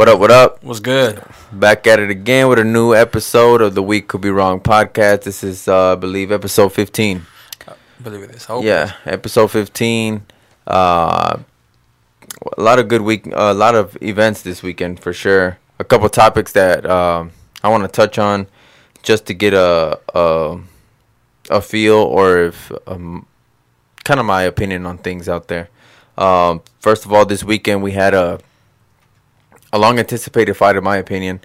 What up? What up? What's good? Back at it again with a new episode of the Week Could Be Wrong podcast. This is, uh, I believe, episode 15. believe it is. Hope Yeah, episode 15. Uh, a lot of good week, a lot of events this weekend for sure. A couple topics that um, I want to touch on just to get a a, a feel or if um, kind of my opinion on things out there. Um, first of all, this weekend we had a a long anticipated fight, in my opinion.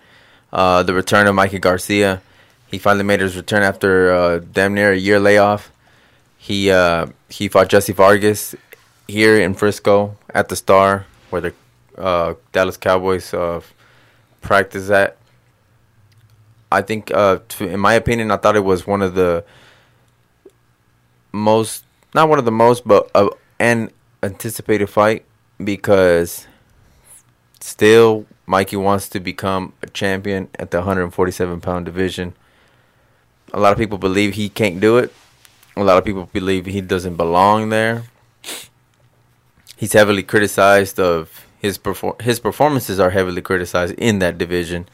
Uh, the return of Mikey Garcia. He finally made his return after uh, damn near a year layoff. He uh, he fought Jessie Vargas here in Frisco at the Star, where the uh, Dallas Cowboys uh, practice at. I think, uh, to, in my opinion, I thought it was one of the most, not one of the most, but an anticipated fight because still Mikey wants to become a champion at the 147 pound division. A lot of people believe he can't do it. A lot of people believe he doesn't belong there. He's heavily criticized of his perfor- his performances are heavily criticized in that division.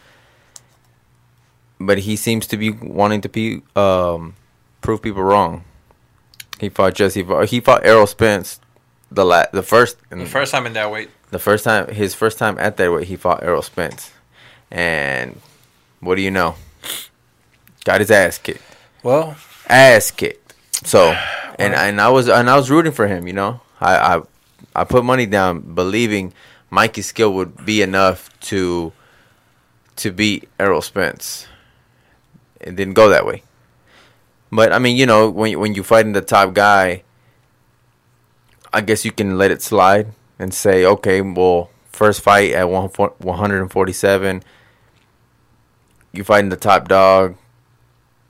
But he seems to be wanting to be um, prove people wrong. He fought Jessie. He fought Errol Spence the la- the first The first time in that weight. The first time his first time at that weight he fought Errol Spence, and what do you know? Got his ass kicked, Well, ass kicked. So, and and I was and I was rooting for him. You know, I I, I put money down, believing Mikey's skill would be enough to to beat Errol Spence. It didn't go that way. But I mean, you know, when when you fighting the top guy, I guess you can let it slide and say, okay, well, first fight at 147, you fighting the top dog,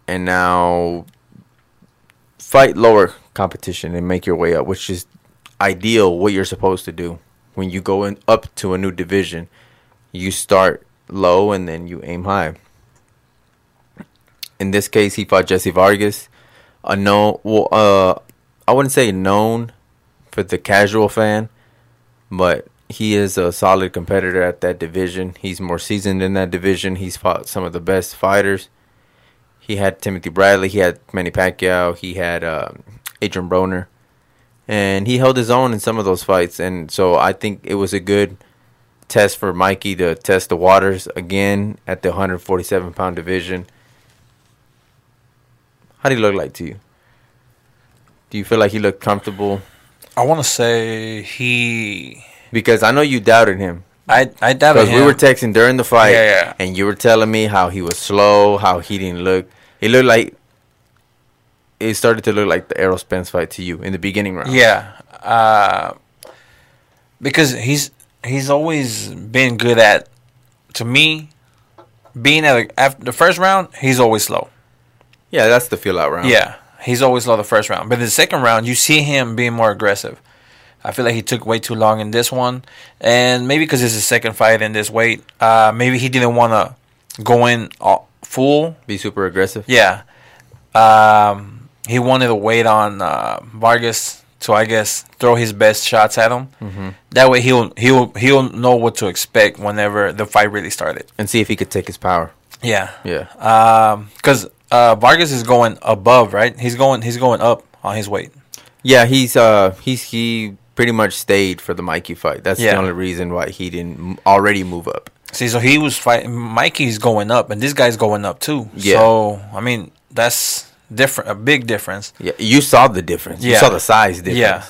and now fight lower competition and make your way up, which is ideal. What you're supposed to do when you go in up to a new division, you start low and then you aim high. In this case, he fought Jessie Vargas, a known, well, uh, I wouldn't say known for the casual fan, but he is a solid competitor at that division. He's more seasoned in that division. He's fought some of the best fighters. He had Timothy Bradley. He had Manny Pacquiao. He had um, Adrian Broner, and he held his own in some of those fights. And so I think it was a good test for Mikey to test the waters again at the 147 pound division. How do he look like to you? Do you feel like he looked comfortable? I want to say he. Because I know you doubted him. I I doubted him. Because we were texting during the fight, Yeah, yeah. and you were telling me how he was slow, how he didn't look. It looked like it started to look like the Errol Spence fight to you in the beginning round. yeah. Uh, because he's he's always been good at, to me, being at a, after the first round, he's always slow. yeah, that's the feel out round. Yeah, he's always slow the first round, but in the second round, you see him being more aggressive. I feel like he took way too long in this one, and maybe because it's his second fight in this weight, uh, maybe he didn't want to go in all, full. be super aggressive. Yeah, um, he wanted to wait on uh, Vargas to, I guess, throw his best shots at him. Mm-hmm. That way, he'll he'll he'll know what to expect whenever the fight really started. and see if he could take his power. Yeah, Yeah, because uh, Vargas is going above, right? He's going he's going up on his weight. yeah. He's uh he's he pretty much stayed for the Mikey fight. That's the only reason why he didn't already move up. See, so he was fighting. Mikey's going up, and this guy's going up too. Yeah. So I mean, that's different. A big difference. Yeah, you saw the difference. You saw the size difference. Yeah.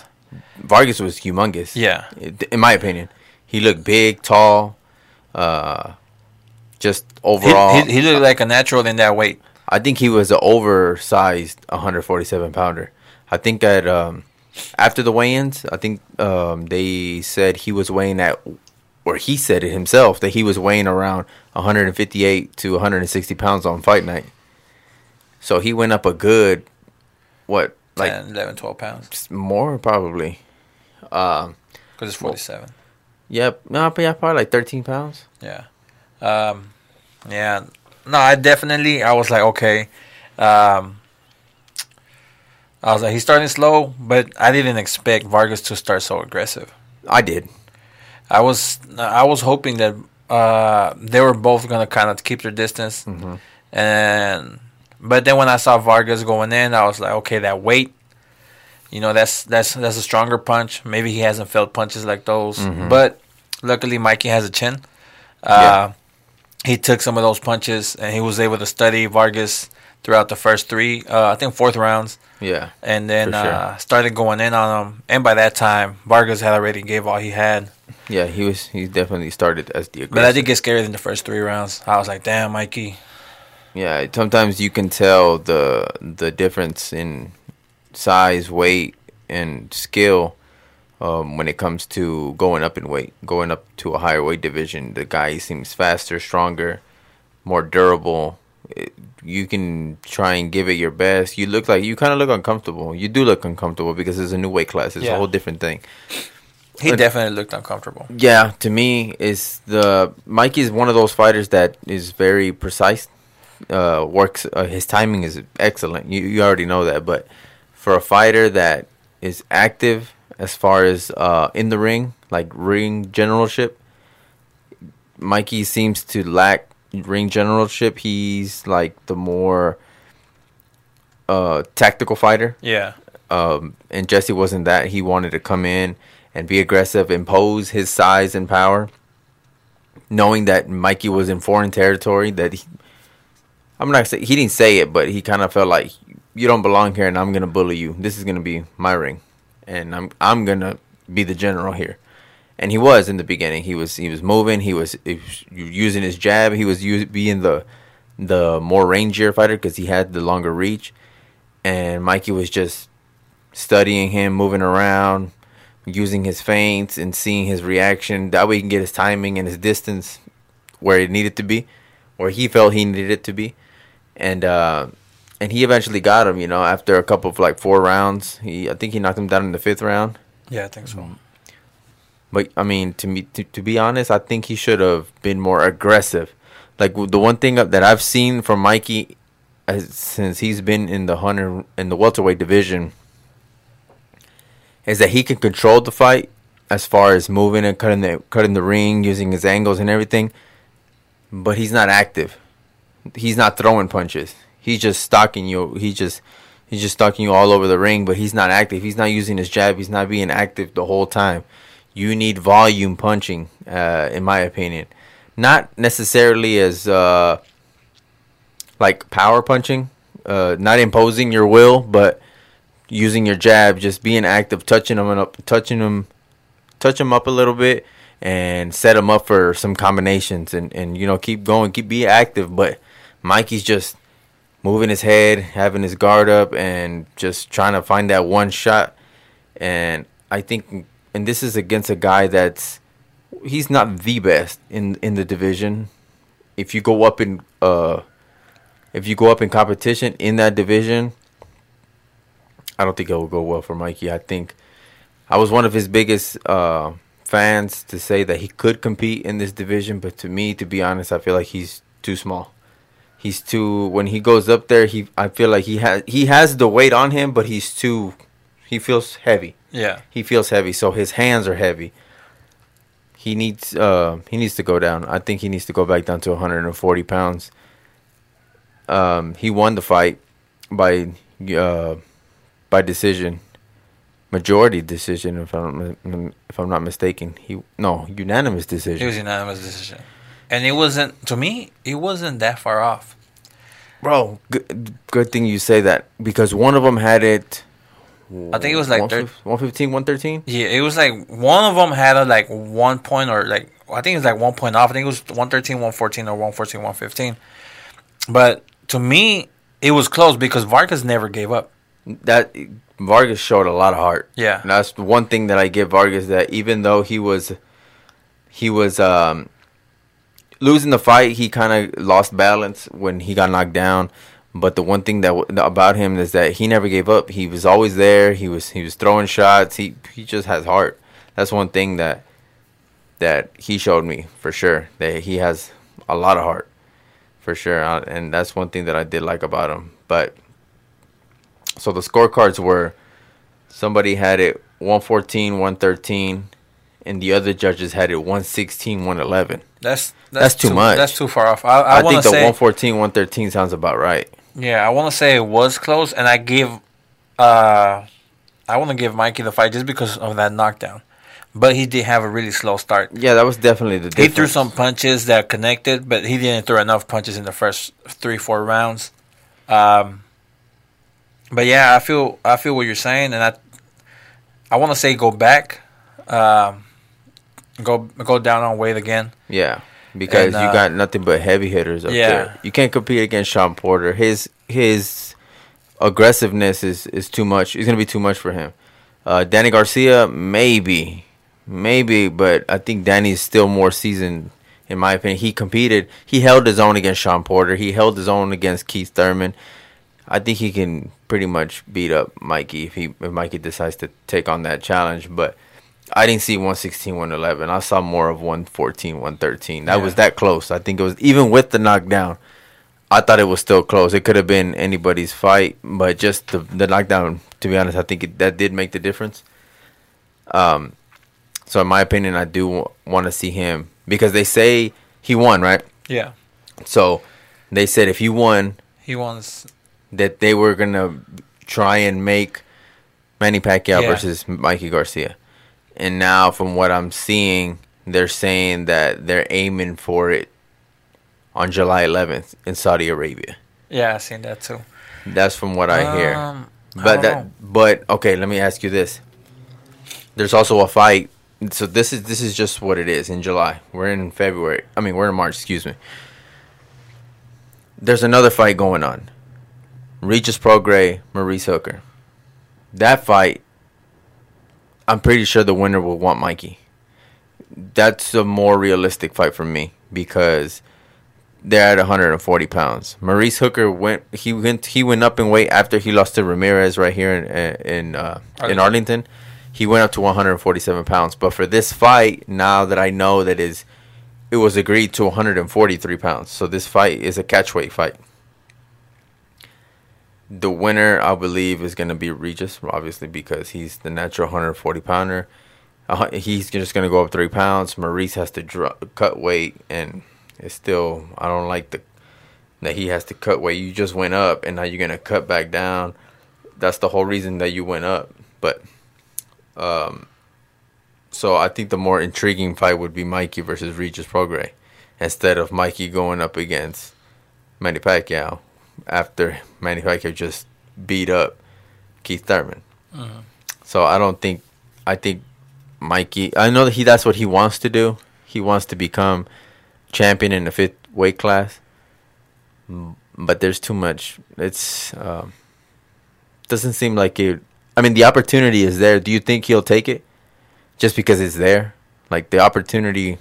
Vargas was humongous. Yeah. in my opinion, he looked big, tall, uh, just He, overall. he, he looked like a natural in that weight. I think he was an oversized 147 pounder. I think at um, after the weigh-ins, I think um, they said he was weighing at, or he said it himself that he was weighing around 158 to 160 pounds on fight night. So he went up a good, what, like 10, 11, 12 pounds. more probably. Um, Because it's 47. yep, no, but yeah, probably like 13 pounds. Yeah. Um, yeah. No, I definitely, I was like, okay. Um, I was like, he's starting slow, but I didn't expect Vargas to start so aggressive. I did. I was, I was hoping that uh, they were both gonna kind of keep their distance, Mm-hmm. and but then when I saw Vargas going in, I was like, okay, that weight, you know, that's that's that's a stronger punch. Maybe he hasn't felt punches like those, Mhm. but luckily Mikey has a chin. Uh, Yeah. He took some of those punches, and he was able to study Vargas throughout the first three, uh, I think fourth rounds, Yeah. and then sure. uh, started going in on him. And by that time, Vargas had already gave all he had. Yeah, he was. He definitely started as the aggressor. But I did get scared in the first three rounds. I was like, damn, Mikey. Yeah, sometimes you can tell the the difference in size, weight, and skill um, when it comes to going up in weight, going up to a higher weight division. The guy seems faster, stronger, more durable. It, you can try and give it your best. You look like you kind of look uncomfortable. You do look uncomfortable because it's a new weight class. It's Yeah. a whole different thing. He But- definitely looked uncomfortable. Yeah, to me, is the Mikey is one of those fighters that is very precise. Uh, works uh, his timing is excellent. You you already know that, but for a fighter that is active as far as uh, in the ring, like ring generalship, Mikey seems to lack ring generalship. He's like the more uh, tactical fighter Yeah. um, and Jessie wasn't that. He wanted to come in and be aggressive, impose his size and power, knowing that Mikey was in foreign territory. That he, I'm not say he didn't say it, but he kind of felt like you don't belong here, and I'm gonna bully you. This is gonna be my ring, and I'm I'm gonna be the general here. And he was in the beginning. He was he was moving. He was, he was using his jab. He was us, being the the more rangier fighter because he had the longer reach. And Mikey was just studying him, moving around, using his feints and seeing his reaction. That way he can get his timing and his distance where it needed to be, where he felt he needed it to be. And uh and he eventually got him, you know, after a couple of like four rounds. He I think he knocked him down in the fifth round. Yeah, I think so. Mm-hmm. But I mean, to me, to, to be honest, I think he should have been more aggressive. Like the one thing that I've seen from Mikey, as, since he's been in the hundred in the welterweight division, is that he can control the fight as far as moving and cutting the cutting the ring, using his angles and everything. But he's not active. He's not throwing punches. He's just stalking you. He just he's just stalking you all over the ring. But he's not active. He's not using his jab. He's not being active the whole time. You need volume punching, uh, in my opinion. Not necessarily as uh, like power punching, uh, not imposing your will, but using your jab, just being active, touching them up, touching them, touch them up a little bit, and set them up for some combinations, and and you know keep going, keep be active. But Mikey's just moving his head, having his guard up, and just trying to find that one shot. And I think, and this is against a guy that's he's not the best in in the division. If you go up in uh, if you go up in competition in that division, I don't think it will go well for Mikey. I think I was one of his biggest uh, fans to say that he could compete in this division, but to me, to be honest, I feel like he's too small. He's too when he goes up there. He I feel like he has he has the weight on him, but he's too he feels heavy. Yeah. He feels heavy, so his hands are heavy. He needs uh he needs to go down. I think he needs to go back down to 140 pounds. Um, he won the fight by uh by decision, majority decision. If I'm if I'm not mistaken, he no unanimous decision. It was unanimous decision. And it wasn't to me, it wasn't that far off. Bro, good, good thing you say that because one of them had it. I think it was like thir- 115, 113. Yeah, it was like one of them had a like one point or like I think it was like one point off. I think it was 113, 114 or 114, 115. But to me, it was close because Vargas never gave up. that Vargas showed a lot of heart. Yeah. And that's one thing that I give Vargas that even though he was he was um losing the fight, he kind of lost balance when he got knocked down. But the one thing that about him is that he never gave up. He was always there. He was he was throwing shots. He he just has heart. That's one thing that that he showed me for sure that he has a lot of heart for sure. Uh, And that's one thing that I did like about him. But so the scorecards were somebody had it 114 113 and the other judges had it 116, 111. That's That's too much. That's too far off. I, I, I, think the say 114, 113 sounds about right. yeah. I want to say it was close, and I give uh, I want to give Mikey the fight just because of that knockdown. But he did have a really slow start. Yeah, that was definitely the Difference. He threw some punches that connected, but he didn't throw enough punches in the first three, four rounds. Um, but yeah, I feel I feel what you're saying, and I I want to say go back, um, go go down on weight again. Yeah, because And, you uh, got nothing but heavy hitters up Yeah. there. You can't compete against Sean Porter. His his aggressiveness is is too much. It's gonna be too much for him. Uh, Danny Garcia, maybe, maybe, but I think Danny's still more seasoned. In my opinion, he competed. He held his own against Sean Porter. He held his own against Keith Thurman. I think he can pretty much beat up Mikey if he if Mikey decides to take on that challenge. But I didn't see 116, 111. I saw more of 114, 113. That was that close. I think it was even with the knockdown. I thought it was still close. It could have been anybody's fight, but just the the knockdown. To be honest, I think it, that did make the difference. Um, so in my opinion, I do w- want to see him because they say he won, right? Yeah, So they said if he won, he wants. that they were gonna try and make Manny Pacquiao Yeah. versus Mikey Garcia, and now from what I'm seeing, they're saying that they're aiming for it on July 11th in Saudi Arabia. Yeah, I seen that too. That's from what I hear. Um, I But don't that, know. but okay, let me ask you this. There's also a fight. So this is this is just what it is in July. We're in February. I mean, we're in March. Excuse me. There's another fight going on. Regis Prograis, Maurice Hooker. That fight, I'm pretty sure the winner will want Mikey. That's a more realistic fight for me because they're at 140 pounds. Maurice Hooker went he went he went up in weight after he lost to Ramirez right here in in uh, in Arlington. Arlington. He went up to 147 pounds. But for this fight, now that I know that is it was agreed to 143 pounds. So this fight is a catchweight fight. The winner, I believe, is going to be Regis, obviously, because he's the natural 140 pounder. Uh, he's just going to go up three pounds. Maurice has to dro- cut weight, and it's still, I don't like the that he has to cut weight. You just went up, and now you're going to cut back down. That's the whole reason that you went up. But, um, so I think the more intriguing fight would be Mikey versus Regis Prograis instead of Mikey going up against Manny Pacquiao after Manny Pacquiao just beat up Keith Thurman. So I don't think I think Mikey. I know that he that's what he wants to do. He wants to become champion in the fifth weight class. But there's too much. It's um, doesn't seem like it. I mean, the opportunity is there. Do you think he'll take it just because it's there? Like the opportunity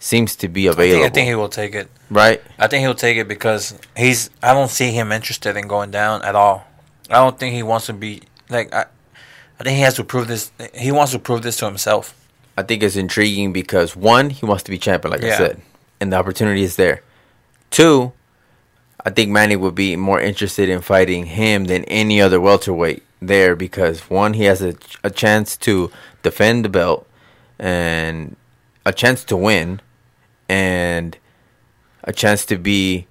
seems to be I available, think, I think he will take it. right? I think he'll take it because he's. I don't see him interested in going down at all. I don't think he wants to be like. I, I think he has to prove this. He wants to prove this to himself. I think it's intriguing because one, he wants to be champion, like I said, and the opportunity is there. Two, I think Manny would be more interested in fighting him than any other welterweight there because one, he has a, a chance to defend the belt and a chance to win and a chance to be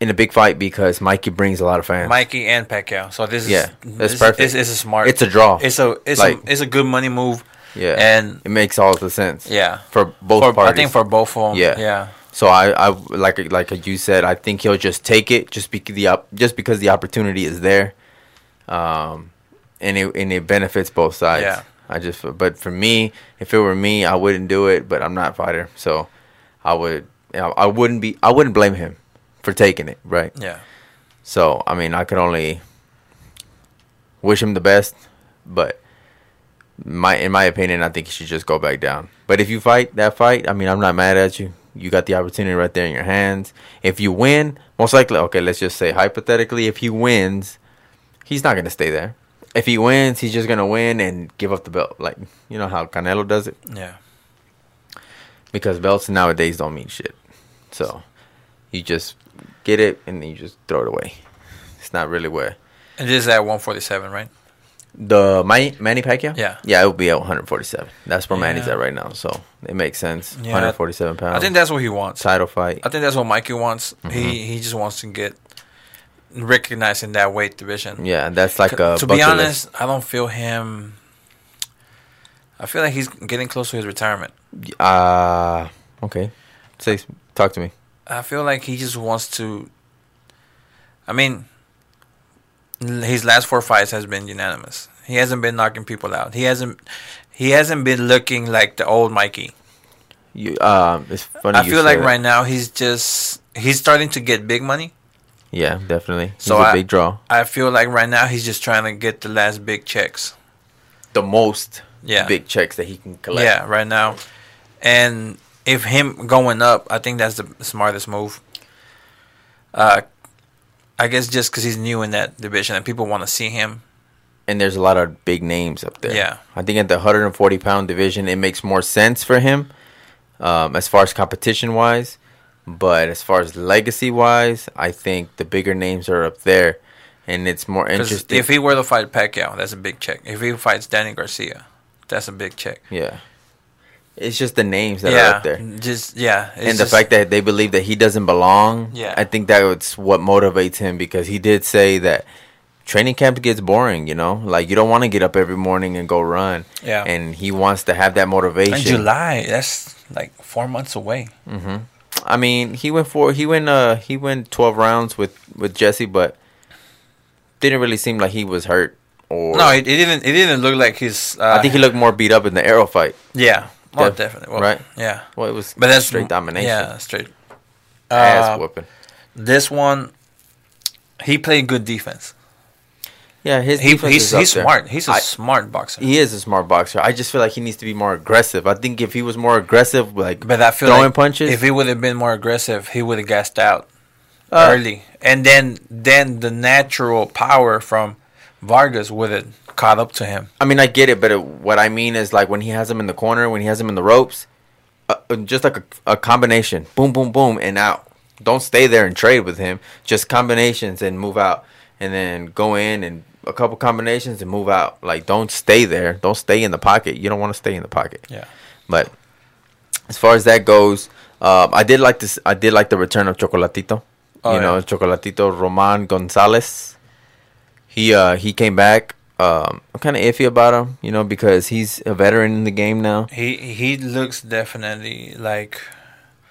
in a big fight because Mikey brings a lot of fans. Mikey and Pacquiao. So this is Yeah, that's this, perfect. This is a smart. It's a draw. It's a it's Like- a it's a good money move. yeah, and- it makes all the sense. Yeah, for both for, parties. I think for both of them. Yeah. yeah. So I, I like like you said, I think he'll just take it just because the op- just because the opportunity is there, um, and it and it benefits both sides. Yeah. I just but for me, if it were me, I wouldn't do it. But I'm not a fighter, so I would. I wouldn't be. I wouldn't blame him for taking it. Right. Yeah. So I mean, I could only wish him the best, but my in my opinion, I think he should just go back down. But if you fight that fight, I mean, I'm not mad at you. You got the opportunity right there in your hands. If you win, most likely, okay, let's just say hypothetically, if he wins, he's not gonna stay there. If he wins, he's just gonna win and give up the belt, like you know how Canelo does it, Yeah. because belts nowadays don't mean shit. So you just get it and then you just throw it away. It's not really where And this is at 147, right? The Manny, Manny Pacquiao? Yeah. Yeah, it would be at 147. That's where Manny's at right now. So it makes sense. Yeah. 147 pounds. I think that's what he wants. title fight. I think that's what Mikey wants. Mm-hmm. He he just wants to get recognized in that weight division. Yeah, that's like a to be honest, list. I don't feel him. I feel like he's getting close to his retirement. Uh, okay. Say, talk to me. I feel like he just wants to. I mean, his last four fights has been unanimous. He hasn't been knocking people out. He hasn't. He hasn't been looking like the old Mikey. You, um, it's funny. I feel like that. right now he's just he's starting to get big money. Yeah, definitely. He's So a I- big draw. I feel like right now he's just trying to get the last big checks. The most Yeah. big checks that he can collect. Yeah, right now. And if him going up, I think that's the smartest move. Uh, I guess just because he's new in that division and people want to see him. and there's a lot of big names up there. Yeah. I think at the 140 pound division, it makes more sense for him um, as far as competition wise. But as far as legacy wise, I think the bigger names are up there, and it's more interesting. if he were to fight Pacquiao, that's a big check. If he fights Danny Garcia, that's a big check. yeah, it's just the names that yeah, are up there, just yeah, and the just- fact that they believe that he doesn't belong. Yeah. I think that's what motivates him because he did say that training camp gets boring. You know, like you don't want to get up every morning and go run. Yeah. and he wants to have that motivation. in July, that's like four months away. Mm-hmm. I mean, he went for he went uh he went twelve rounds with with Jessie, but didn't really seem like he was hurt. Or No, it, it didn't. It didn't look like his. Uh, I think he looked more beat up in the Errol fight. Yeah, well, Def- definitely. Well, right? Yeah, Well, it was but that's straight domination, Yeah, straight. ass Uh, whooping. This one, he played good defense. Yeah, his He, he's he's smart. He's a I- smart boxer. he is a smart boxer. I just feel like he needs to be more aggressive. I think if he was more aggressive, like but I feel throwing like punches, if he would have been more aggressive, he would have gassed out Uh, early, and then then the natural power from Vargas would have caught up to him. I mean, I get it, but it, what I mean is like when he has him in the corner, when he has him in the ropes, uh, uh, just like a, a combination, boom, boom, boom, and out. Don't stay there and trade with him. Just combinations and move out, and then go in and a couple combinations and move out. Like don't stay there. Don't stay in the pocket. You don't want to stay in the pocket. Yeah. But as far as that goes, um, I did like this. I did like the return of Chocolatito. Oh, you know, yeah. Chocolatito Roman Gonzalez. He uh he came back. Um, I'm kind of iffy about him, you know, because he's a veteran in the game now. He he looks definitely like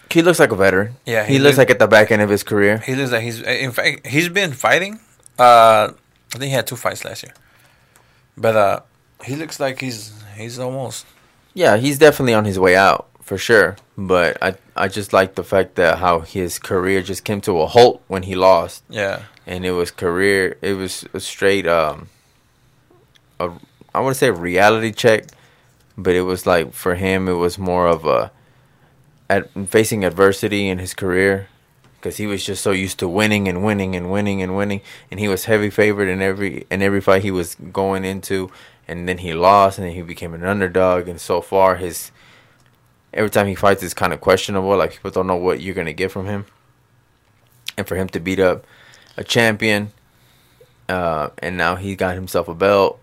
He looks like a veteran. Yeah, he, he looks look- like at the back end of his career. he looks like he's in fact he's been fighting. Uh, I think he had two fights last year, but uh, he looks like he's he's almost Yeah, he's definitely on his way out for sure. But I I just like the fact that how his career just came to a halt when he lost. yeah and it was career. It was a straight um, a I want to say reality check, but it was like for him, it was more of a at facing adversity in his career because he was just so used to winning and winning and winning and winning, and he was heavy favored in every in every fight he was going into, and then he lost, and then he became an underdog, and so far his every time he fights is kind of questionable. Like people don't know what you're gonna get from him, and for him to beat up a champion, uh, and now he got himself a belt.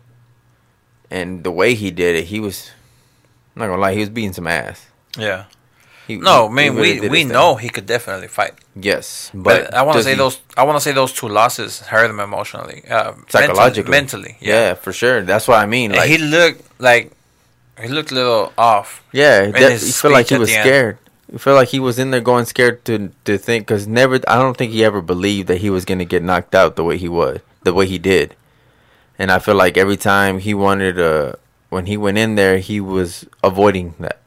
And the way he did it, he was I'm not gonna lie, he was beating some ass. yeah. He, No, man, really we we thing. know he could definitely fight. Yes, But, but, I want to say he- those. I want to say those two losses hurt him emotionally, uh, mentally- psychologically, mentally. yeah. Yeah, for sure. That's what I mean. Like, he looked like he looked a little off. yeah, that, you feel like he was end. scared. You feel like he was in there going scared to to think because never. I don't think he ever believed that he was gonna get knocked out the way he was, the way he did. And I feel like every time he wanted to, when he went in there, he was avoiding that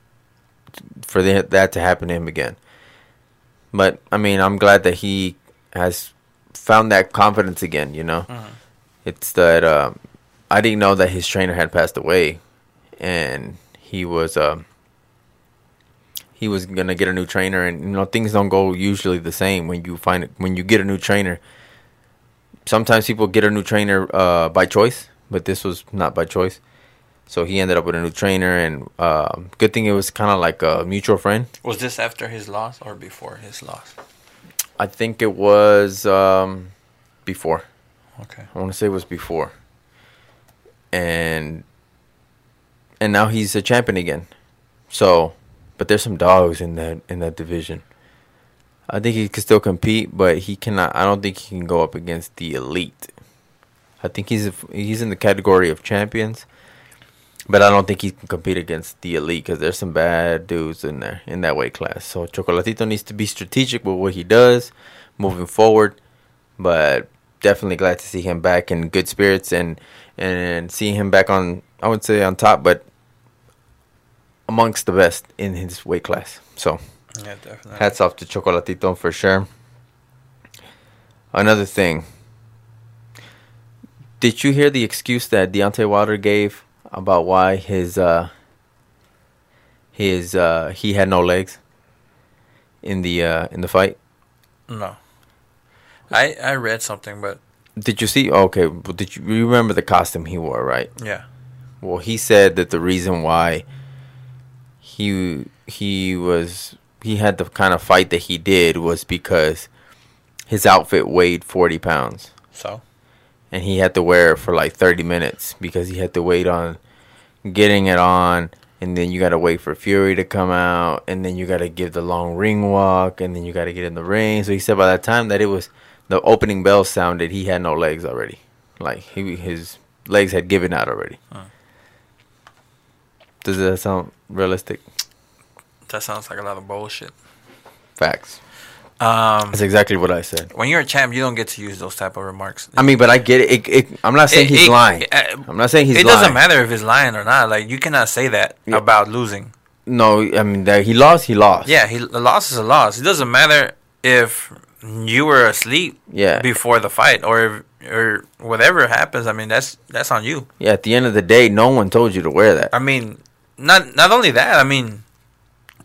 for the, that to happen to him again. But I mean, I'm glad that he has found that confidence again. You know, Mm-hmm. it's that um, I didn't know that his trainer had passed away, and he was um, he was gonna get a new trainer, and you know things don't go usually the same when you find it, when you get a new trainer. Sometimes people get a new trainer uh, by choice, but this was not by choice. So he ended up with a new trainer, and um, good thing it was kind of like a mutual friend. Was this after his loss or before his loss? I think it was um, before. Okay. I want to say it was before. and and now he's a champion again. So, but there's some dogs in that in that division. I think he can still compete, but he cannot. I don't think he can go up against the elite. I think he's he's in the category of champions, but I don't think he can compete against the elite because there's some bad dudes in there in that weight class. So Chocolatito needs to be strategic with what he does moving forward, but definitely glad to see him back in good spirits and and see him back on. I would say on top, but amongst the best in his weight class. So Yeah, definitely. hats off to Chocolatito for sure. Another thing. Did you hear the excuse that Deontay Wilder gave about why his uh his uh he had no legs in the uh in the fight? no. I I read something, but Did you see? Okay, but did you, you remember the costume he wore, right? yeah. Well, he said that the reason why he he was he had the kind of fight that he did was because his outfit weighed 40 pounds So and he had to wear it for like 30 minutes because he had to wait on getting it on and then you got to wait for Fury to come out and then you got to give the long ring walk and then you got to get in the ring. So he said by that time that it was the opening bell sounded he had no legs already. Like he his legs had given out already. Huh. does that sound realistic? That sounds like a lot of bullshit. facts Um, that's exactly what I said when you're a champ, you don't get to use those type of remarks. I mean but I get it, it, it I'm not saying It- he's lying uh, I'm not saying he's it lying doesn't matter if he's lying or not. Like you cannot say that Yeah. about losing. no I mean that he lost he lost Yeah, he a loss is a loss. It doesn't matter if you were asleep yeah before the fight or if, or whatever happens. I mean, that's that's on you. Yeah, at the end of the day, no one told you to wear that. I mean, not not only that. I mean,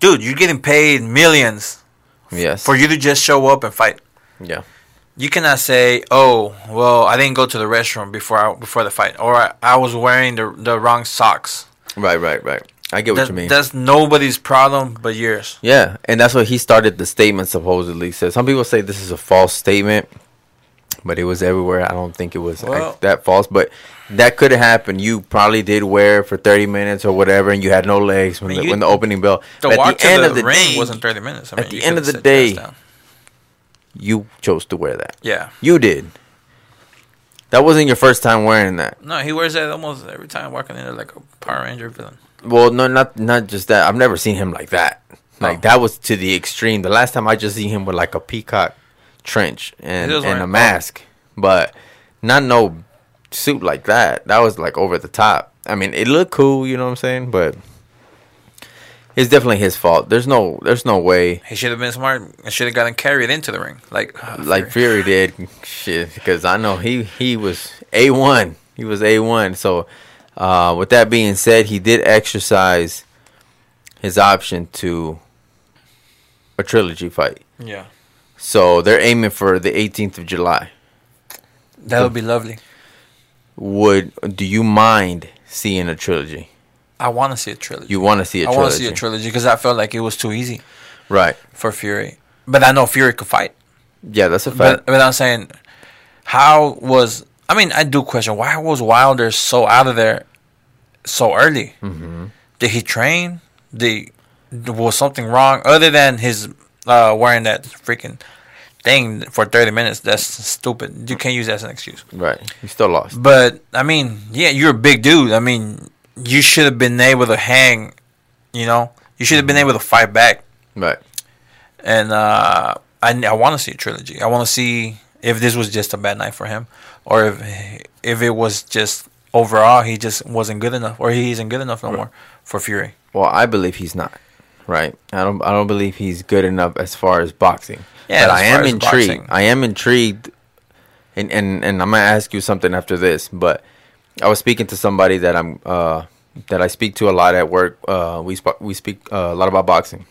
dude, you're getting paid millions Yes. for you to just show up and fight. yeah. You cannot say, "Oh, well, I didn't go to the restroom before I, before the fight, or I, I was wearing the the wrong socks." Right, right, right. I get what you mean. That's nobody's problem but yours. Yeah, and that's what he started the statement supposedly said. Some people say this is a false statement, but it was everywhere. I don't think it was Well- that false, but that could have happened. You probably did wear it for 30 minutes or whatever, and you had no legs when, I mean, the, you- when the opening bell. The But walk at the to end the, of the ring day, wasn't thirty minutes. I at the end of the sit your ass day- you chose to wear that. yeah. You did. That wasn't your first time wearing that. No, he wears that almost every time walking in there like a Power Ranger villain. Well, no, not not just that. I've never seen him like that. Oh. Like Oh. that was to the extreme. The last time I just seen him with like a peacock trench and, and a wearing- mask, but not no suit like that. That was like over the top. I mean, it looked cool, you know what I'm saying, but it's definitely his fault. There's no, there's no way He should have been smart and should have gotten carried into the ring. Like, ah, like Fury. Fury did, shit. Because I know he he was a one. He was a one. So, uh, with that being said, he did exercise his option to a trilogy fight. yeah, So they're aiming for the 18th of July. that would be lovely. Would do you mind seeing a trilogy? I want to see a trilogy. You want to see a trilogy? I want to see a trilogy because I felt like it was too easy right? for Fury. But I know Fury could fight. Yeah, that's a fact. But, but I'm saying, how was? I mean, I do question why was Wilder so out of there so early? mm-hmm. Did he train? Did was something wrong other than his uh, wearing that freaking thing for 30 minutes? That's stupid. You can't use that as an excuse. Right. You still lost. But I mean, yeah, you're a big dude. I mean, you should have been able to hang. You know, you should have been able to fight back. Right. And uh, I I want to see a trilogy. I want to see if this was just a bad night for him, or if if it was just overall he just wasn't good enough, or he isn't good enough no more for Fury. Well, I believe he's not. Right. I don't. I don't believe he's good enough as far as boxing. Yeah, but I am intrigued. boxing. I am intrigued, and and and I'm gonna ask you something after this. But I was speaking to somebody that I'm uh that I speak to a lot at work. Uh, we sp- we speak uh, a lot about boxing,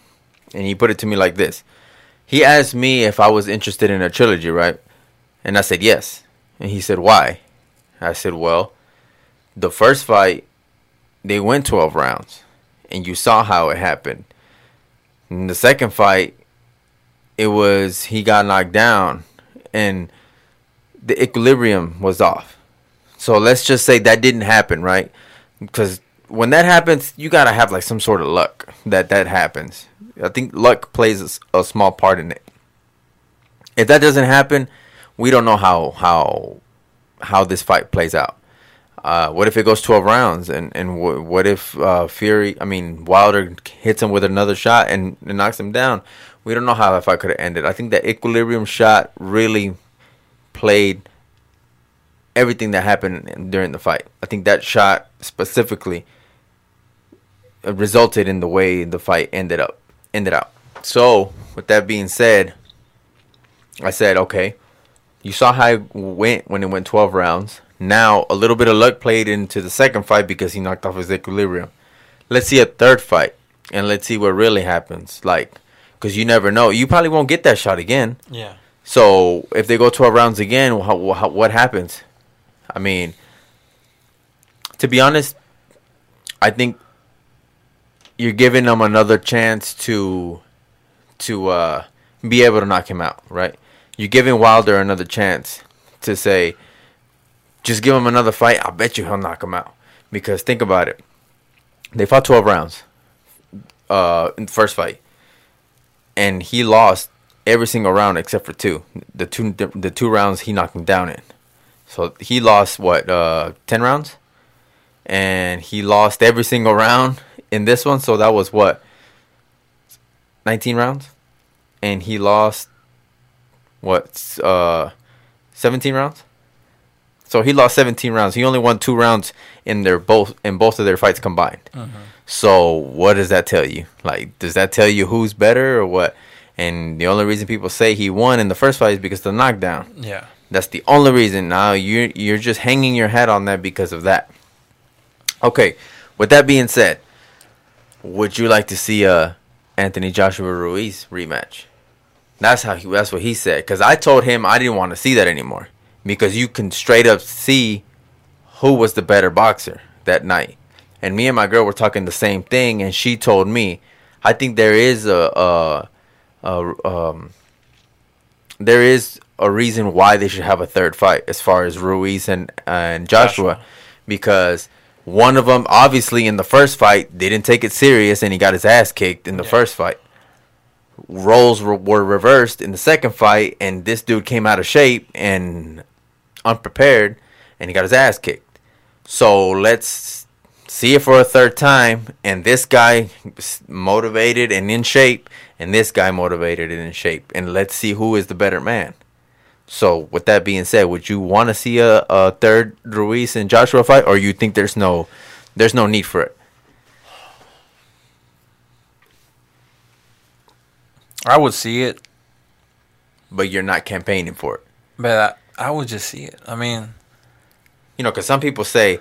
and he put it to me like this. He asked me if I was interested in a trilogy, right? And I said yes. And he said why? I said well, the first fight they went 12 rounds, and you saw how it happened. In the second fight, it was he got knocked down and the equilibrium was off. So let's just say that didn't happen, right? Because when that happens, you gotta have like some sort of luck that that happens. I think luck plays a small part in it. If that doesn't happen, we don't know how how how this fight plays out. Uh, what if it goes 12 rounds and and what if uh, Fury, I mean Wilder hits him with another shot and, and knocks him down? We don't know how that fight could have ended. I think that equilibrium shot really played everything that happened during the fight. I think that shot specifically uh, resulted in the way the fight ended up ended out. So, with that being said, I said, okay, you saw how it went when it went 12 rounds. Now, a little bit of luck played into the second fight because he knocked off his equilibrium. Let's see a third fight and let's see what really happens. Like, because you never know. You probably won't get that shot again. Yeah. So if they go 12 rounds again, how, how, what happens? I mean, to be honest, I think you're giving them another chance to to uh, be able to knock him out, right? You're giving Wilder another chance to say, just give him another fight. I bet you he'll knock him out. Because think about it, they fought 12 rounds uh, in the first fight, and he lost every single round except for two. The two the two rounds he knocked him down in. So he lost what uh, ten rounds, and he lost every single round in this one. So that was what nineteen rounds, and he lost what uh, seventeen rounds. So he lost seventeen rounds. He only won two rounds in their both in both of their fights combined. Uh-huh. So what does that tell you? Like, does that tell you who's better or what? And the only reason people say he won in the first fight is because of the knockdown. Yeah. That's the only reason. Now you're you're just hanging your hat on that because of that. Okay. With that being said, would you like to see a Anthony Joshua Ruiz rematch? That's how he. That's what he said. Because I told him I didn't want to see that anymore because you can straight up see who was the better boxer that night. And me and my girl were talking the same thing, and she told me, I think there is a, a, a um, there is a reason why they should have a third fight as far as Ruiz and and Joshua, Joshua. because one of them obviously in the first fight didn't take it serious and he got his ass kicked in the Yeah. first fight. Roles were, were reversed in the second fight, and this dude came out of shape and unprepared, and he got his ass kicked. So let's see it for a third time, and this guy motivated and in shape, and this guy motivated and in shape, and let's see who is the better man. So with that being said, would you want to see a, a third Ruiz and Joshua fight, or you think there's no there's no need for it? I would see it, But you're not campaigning for it. but I, would just see it. I mean, You know, because some people say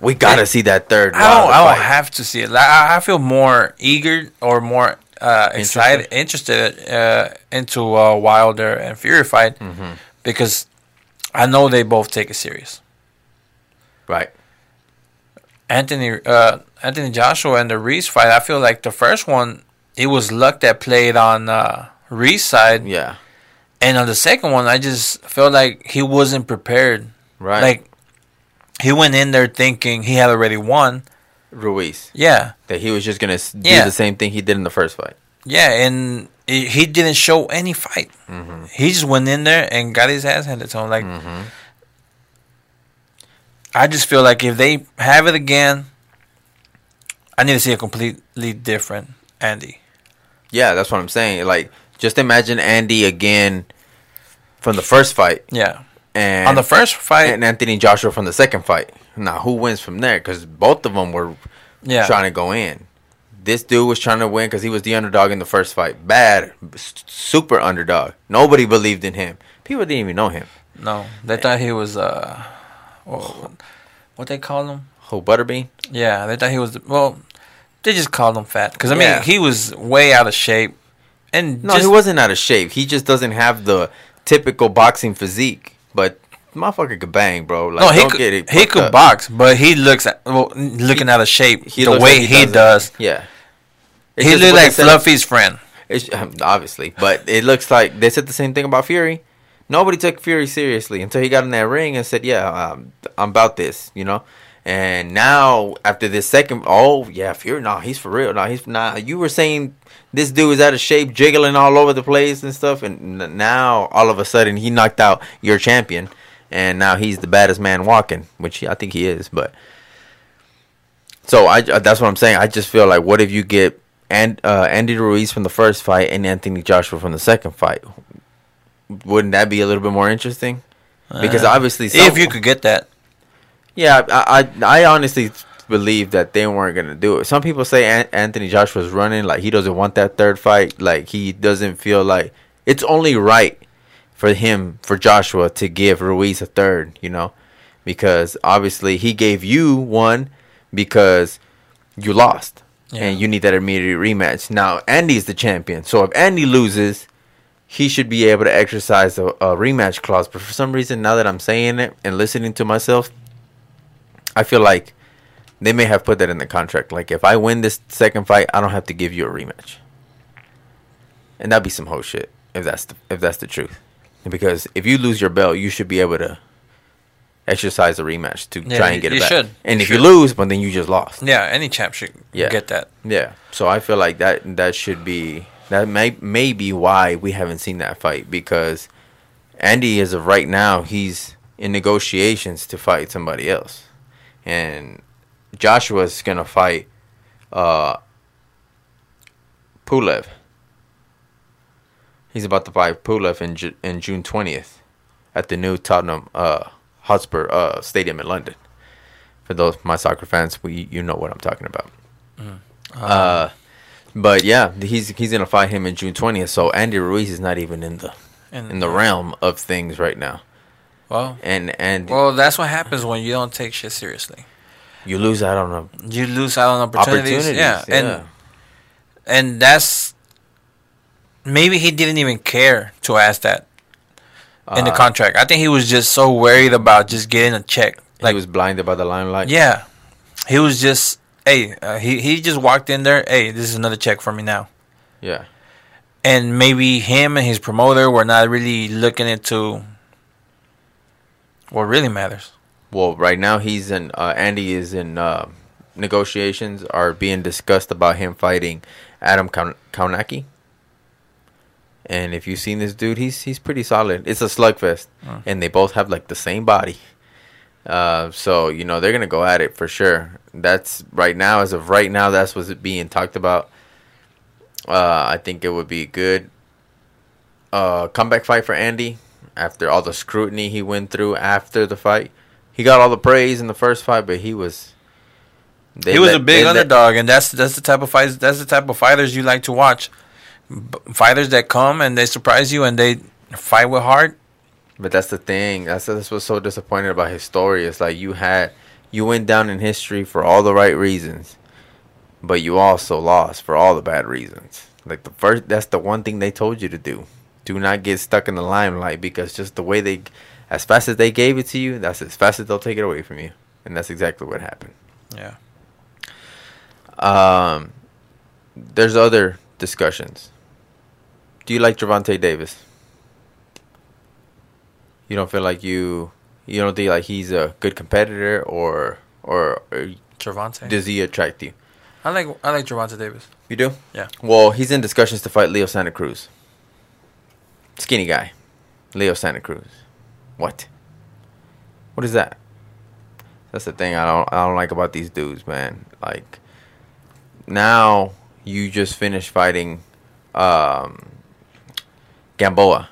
we gotta see that third. I don't. I don't have to see it. Like, I, I feel more eager or more uh, excited, interested uh, into uh, Wilder and Fury fight Mm-hmm. because I know they both take it serious. right. Anthony uh, Anthony Joshua and the Ruiz fight. I feel like the first one it was luck that played on uh, Ruiz side, Yeah. And on the second one, I just felt like he wasn't prepared. Right. Like he went in there thinking he had already won. Ruiz Yeah, that he was just gonna do Yeah. the same thing he did in the first fight. yeah, and he didn't show any fight. Mm-hmm. He just went in there and got his ass handed to him. Like I just feel like if they have it again, I need to see a completely different Andy. Yeah, that's what I'm saying. Like, just imagine Andy again from the first fight, Yeah. and On the first fight, and Anthony Joshua from the second fight. Now, who wins from there? Because both of them were yeah, trying to go in. This dude was trying to win because he was the underdog in the first fight. Bad, super underdog. Nobody believed in him. People didn't even know him. no, they thought he was uh, what, what they call him? Who Butterbean? Yeah, they thought he was well. They just called him fat because I mean Yeah. he was way out of shape, and No, just, he wasn't out of shape. He just doesn't have the typical boxing physique. But motherfucker could bang, bro. Like, No, he don't could get it he could up. box, but he looks at, well, looking out of shape He the way like he, doesn't- does. Yeah. It's He looks like Fluffy's friend. It's, um, obviously, but it looks like they said the same thing about Fury. Nobody took Fury seriously until he got in that ring and said, "Yeah, um, I'm about this," you know. And now after this second, oh yeah, Fury, nah, he's for real. Nah, he's nah. You were saying this dude is out of shape, jiggling all over the place and stuff, and now all of a sudden he knocked out your champion, and now he's the baddest man walking, which I think he is. But so I that's what I'm saying. I just feel like what if you get and uh, Andy Ruiz from the first fight and Anthony Joshua from the second fight? Wouldn't that be a little bit more interesting? Because Uh, obviously, if you could get that, yeah, I, I I honestly believe that they weren't gonna do it. Some people say An- Anthony Joshua's running like he doesn't want that third fight. Like he doesn't feel like it's only right for him for Joshua to give Ruiz a third. You know, because obviously he gave you one because you lost Yeah. and you need that immediate rematch. Now Andy's the champion, so if Andy loses. He should be able to exercise a, a rematch clause, but for some reason, now that I'm saying it and listening to myself, I feel like they may have put that in the contract. Like if I win this second fight, I don't have to give you a rematch. And that'd be some whole shit if that's the, if that's the truth. Because if you lose your belt, you should be able to exercise a rematch to Yeah, try and get you it back. should. And You if you lose, but then you just lost. yeah, any champ should Yeah. get that. Yeah. So I feel like that that should be that may may be why we haven't seen that fight because Andy as of right now he's in negotiations to fight somebody else. And Joshua's gonna fight uh Pulev. He's about to fight Pulev in Ju- in June twentieth at the new Tottenham uh Hotspur uh stadium in London. For those my soccer fans, we you know what I'm talking about. Uh, but yeah, he's he's gonna fight him in June twentieth. So Andy Ruiz is not even in the And, in the realm of things right now. Well, And and well, that's what happens when you don't take shit seriously. you lose out on a You lose out on opportunities. opportunities. yeah, yeah. and and that's maybe he didn't even care to ask that in the Uh, contract. I think he was just so worried about just getting a check. Like he was blinded by the limelight. yeah, he was just hey, uh, he he just walked in there. Hey, this is another check for me now. yeah. And maybe him and his promoter were not really looking into what really matters. Well, right now he's in. Uh, Andy is in uh, negotiations are being discussed about him fighting Adam Kaun- Kownacki. And if you've seen this dude, he's he's pretty solid. It's a slugfest, Mm. and they both have like the same body. Uh, so you know they're gonna go at it for sure. That's right now, as of right now, that's what's being talked about. Uh, I think it would be good uh, comeback fight for Andy after all the scrutiny he went through after the fight. He got all the praise in the first fight, but he was. they he was let- a big they let- underdog, and that's that's the type of fights. That's the type of fighters you like to watch. B- fighters that come and they surprise you and they fight with heart. But that's the thing. That's that's what's so disappointing about his story. It's like you had you went down in history for all the right reasons, but you also lost for all the bad reasons. Like the first, that's the one thing they told you to do. Do not get stuck in the limelight because just the way they, as fast as they gave it to you, that's as fast as they'll take it away from you, and that's exactly what happened. Yeah. Um, there's other discussions. Do you like Javante Davis? You don't feel like you you don't think like he's a good competitor or or, or Gervonta. does he attract you? I like I like Gervonta Davis. You do? Yeah. Well, he's in discussions to fight Leo Santa Cruz. Skinny guy. Leo Santa Cruz. What? What is that? That's the thing I don't I don't like about these dudes, man. Like now you just finished fighting um Gamboa.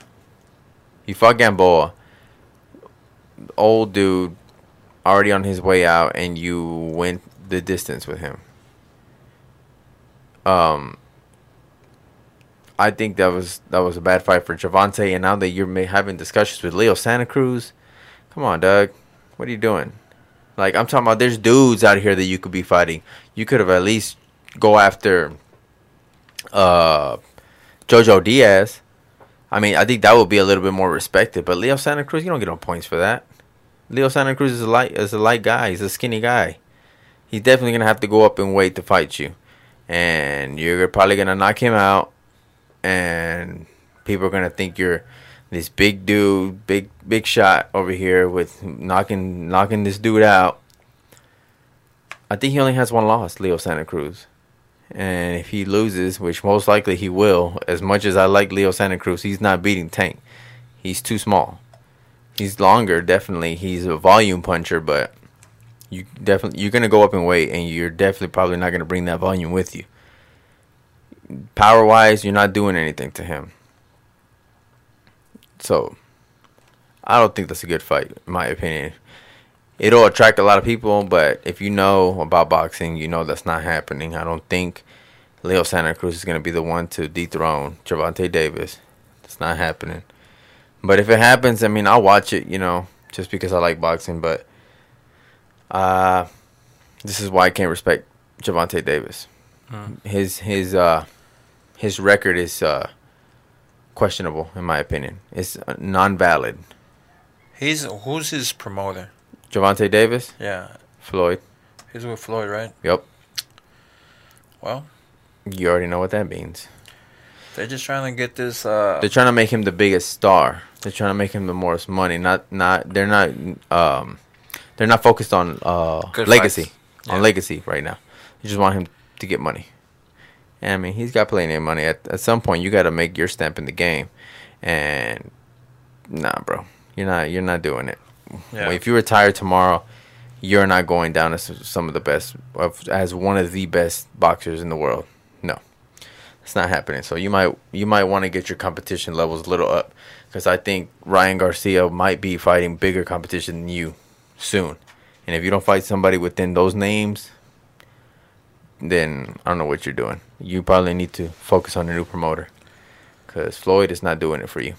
You fought Gamboa. Old dude already on his way out and you went the distance with him. Um, I think that was that was a bad fight for Javante, and now that you're having discussions with Leo Santa Cruz, come on, Doug, what are you doing? Like I'm talking about, there's dudes out here that you could be fighting. You could have at least go after uh Jojo Diaz. I mean, I think that would be a little bit more respected. But Leo Santa Cruz, you don't get no points for that. Leo Santa Cruz is a light is a light guy. He's a skinny guy. He's definitely gonna have to go up in weight to fight you and you're probably gonna knock him out, and people are gonna think you're This big dude, big big shot over here with knocking knocking this dude out. I think he only has one loss, Leo Santa Cruz. And if he loses, which most likely he will, as much as I like Leo Santa Cruz, he's not beating Tank. He's too small. He's longer, definitely. He's a volume puncher, but you definitely you're gonna go up in weight, and you're definitely probably not gonna bring that volume with you. Power wise, you're not doing anything to him. So, I don't think that's a good fight, in my opinion. It'll attract a lot of people, but if you know about boxing, you know that's not happening. I don't think Leo Santa Cruz is going to be the one to dethrone Gervonta Davis. It's not happening. But if it happens, I mean, I'll watch it, you know, just because I like boxing. But uh, this is why I can't respect Gervonta Davis. Hmm. His his uh, his record is uh, questionable, in my opinion. It's uh, non-valid. He's who's his promoter? Gervonta Davis, Yeah, Floyd. he's with Floyd, right? Yep, Well, you already know what that means. they're just trying to get this. Uh, They're trying to make him the biggest star. They're trying to make him the most money. Not not. They're not. Um, they're not focused on uh legacy. fights. On legacy right now. They just want him to get money. I mean, he's got plenty of money. At at some point, you got to make your stamp in the game. And nah, bro, you're not. You're not doing it. Yeah. If you retire tomorrow, you're not going down as some of the best, of, as one of the best boxers in the world. No, it's not happening. So you might you might want to get your competition levels a little up, because I think Ryan Garcia might be fighting bigger competition than you soon. And if you don't fight somebody within those names, then I don't know what you're doing. You probably need to focus on a new promoter, because Floyd is not doing it for you.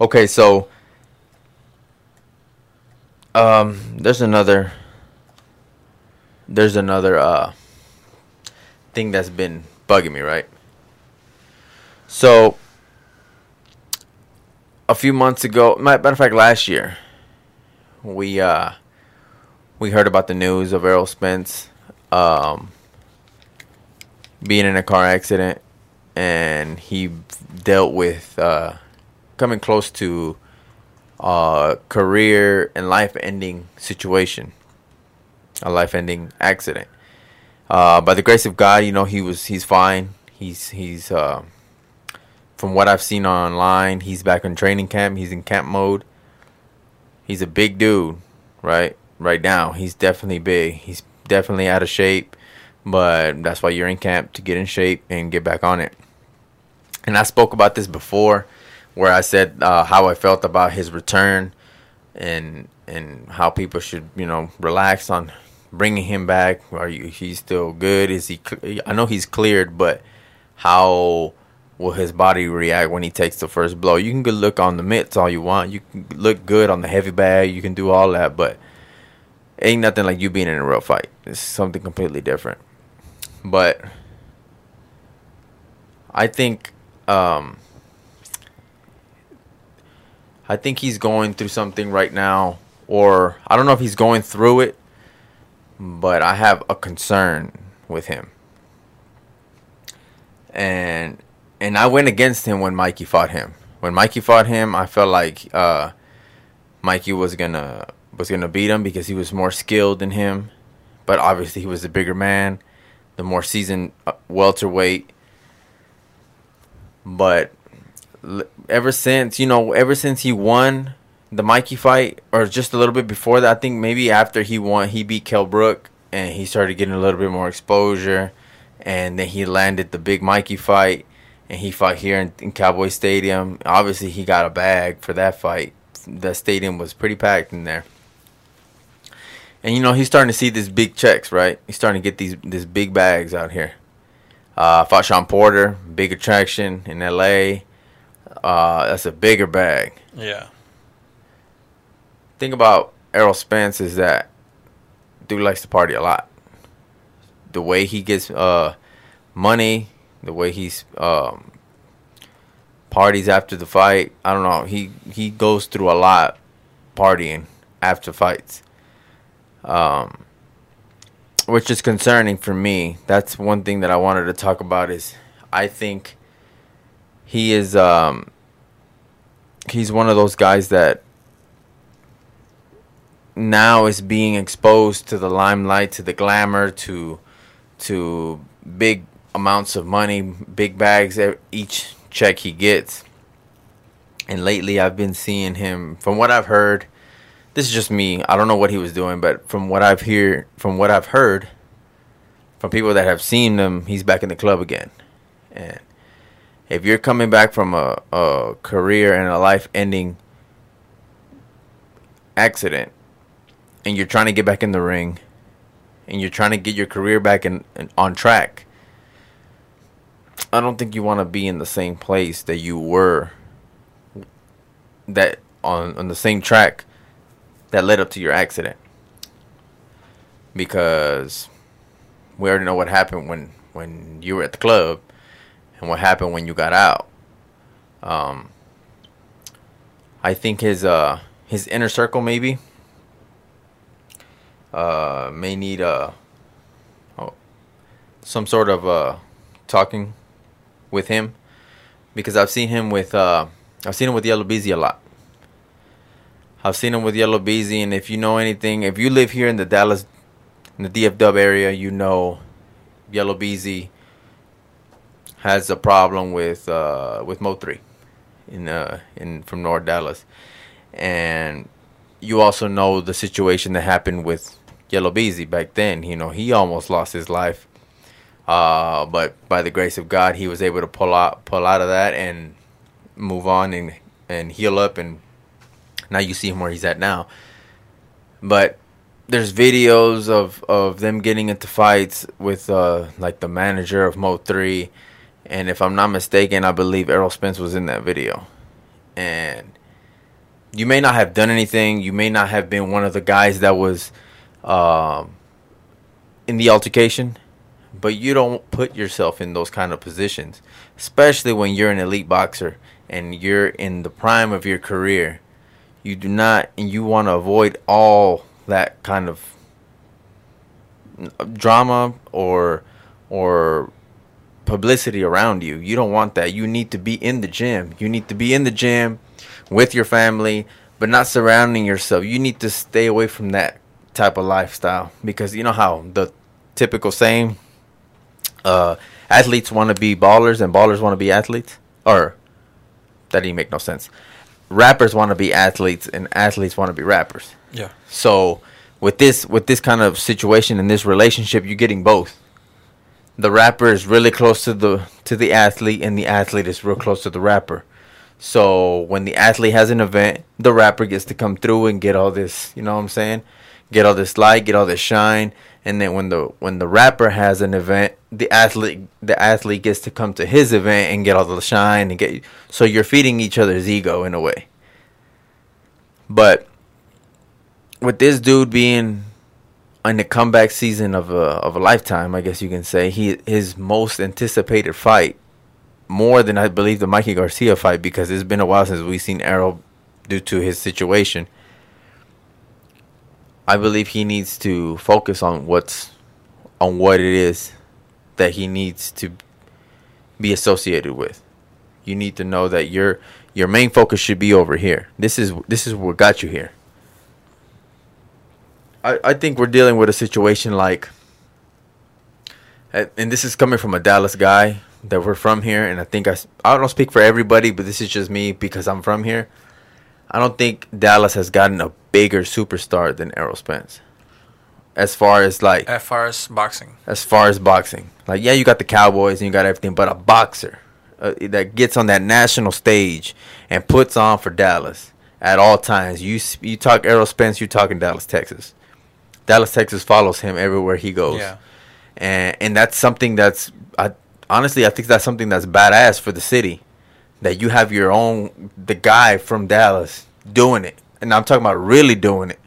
Okay, so um, there's another. There's another uh thing that's been bugging me, right? So a few months ago, ma- matter of fact, last year, we uh we heard about the news of Errol Spence um being in a car accident, and he dealt with uh coming close to a career and life ending situation, a life ending accident. Uh, by the grace of God, you know he was he's fine. He's he's uh, from what I've seen online, he's back in training camp. He's in camp mode. He's a big dude, right? Right now, he's definitely big. He's definitely out of shape, but that's why you're in camp to get in shape and get back on it. And I spoke about this before where I said uh, how I felt about his return and and how people should you know relax on bringing him back. Are you he's still good? Is he? I know he's cleared, but how will his body react when he takes the first blow? You can look on the mitts all you want. You can look good on the heavy bag. You can do all that, but ain't nothing like you being in a real fight. It's something completely different. But I think um, I think he's going through something right now, or I don't know if he's going through it, but I have a concern with him. And and I went against him when Mikey fought him. When Mikey fought him, I felt like uh, Mikey was gonna was gonna beat him because he was more skilled than him, but obviously he was the bigger man, the more seasoned uh, welterweight. But ever since you know, ever since he won the Mikey fight, or just a little bit before that, I think maybe after he won, he beat Kell Brook, and he started getting a little bit more exposure, and then he landed the big Mikey fight, and he fought here in, in Cowboy Stadium. Obviously, he got a bag for that fight. The stadium was pretty packed in there. And you know he's starting to see these big checks, right? He's starting to get these these big bags out here. Uh, fought Shawn Porter, big attraction in L.A. Uh, that's a bigger bag. yeah, Thing about Errol Spence is that dude likes to party a lot. The way he gets uh, money, the way he's um, parties after the fight. I don't know. He he goes through a lot partying after fights. Um, which is concerning for me. That's one thing that I wanted to talk about is I think he is um he's one of those guys that now is being exposed to the limelight, to the glamour, to to big amounts of money, big bags each check he gets. And lately I've been seeing him from what I've heard, this is just me. I don't know what he was doing, but from what I've hear from what I've heard from people that have seen him, he's back in the club again. And if you're coming back from a, a career and a life ending accident and you're trying to get back in the ring and you're trying to get your career back in on track, I don't think you want to be in the same place that you were that on on the same track that led up to your accident. Because we already know what happened when when you were at the club and what happened when you got out. Um I think his uh his inner circle maybe uh, may need uh, oh, some sort of uh, talking with him because I've seen him with uh, I've seen him with Yella Beezy a lot. I've seen him with Yella Beezy, and if you know anything, if you live here in the Dallas, in the DFW area, you know Yella Beezy has a problem with uh, with Mo3 in uh, in from North Dallas, and you also know the situation that happened with Yella Beezy back then. You know, he almost lost his life. Uh, but by the grace of God, he was able to pull out pull out of that and move on and and heal up and now you see him where he's at now. But there's videos of of them getting into fights with uh like the manager of Mo3 and if I'm not mistaken, I believe Errol Spence was in that video. And you may not have done anything, you may not have been one of the guys that was um, in the altercation, but you don't put yourself in those kind of positions, especially when you're an elite boxer and you're in the prime of your career. You do not, and you want to avoid all that kind of drama or or publicity around you. You don't want that. You need to be in the gym. You need to be in the gym with your family, but not surrounding yourself. You need to stay away from that type of lifestyle because you know how the typical saying uh, athletes want to be ballers and ballers want to be athletes or that didn't make no sense rappers want to be athletes and athletes want to be rappers. Yeah. so with this with this kind of situation and this relationship you're getting both. The rapper is really close to the to the athlete and the athlete is real close to the rapper. So when the athlete has an event the rapper gets to come through and get all this you know what i'm saying? Get all this light, get all this shine, and then when the when the rapper has an event, the athlete the athlete gets to come to his event and get all the shine and get so you're feeding each other's ego in a way. But with this dude being in the comeback season of a of a lifetime, I guess you can say he his most anticipated fight, more than I believe the Mikey Garcia fight because it's been a while since we've seen Errol due to his situation. I believe he needs to focus on what's on what it is that he needs to be associated with. You need to know that your your main focus should be over here. This is this is what got you here. I, I think we're dealing with a situation like and this is coming from a Dallas guy that we're from here and I think I I don't speak for everybody but this is just me because I'm from here. I don't think Dallas has gotten a bigger superstar than Errol Spence. As far as like As far as boxing. as far as boxing. Like, yeah, you got the Cowboys and you got everything, but a boxer uh, that gets on that national stage and puts on for Dallas at all times. You you talk Errol Spence, you talking Dallas, Texas. Dallas, Texas follows him everywhere he goes, Yeah. and and that's something that's I honestly I think that's something that's badass for the city that you have your own the guy from Dallas doing it, and I'm talking about really doing it.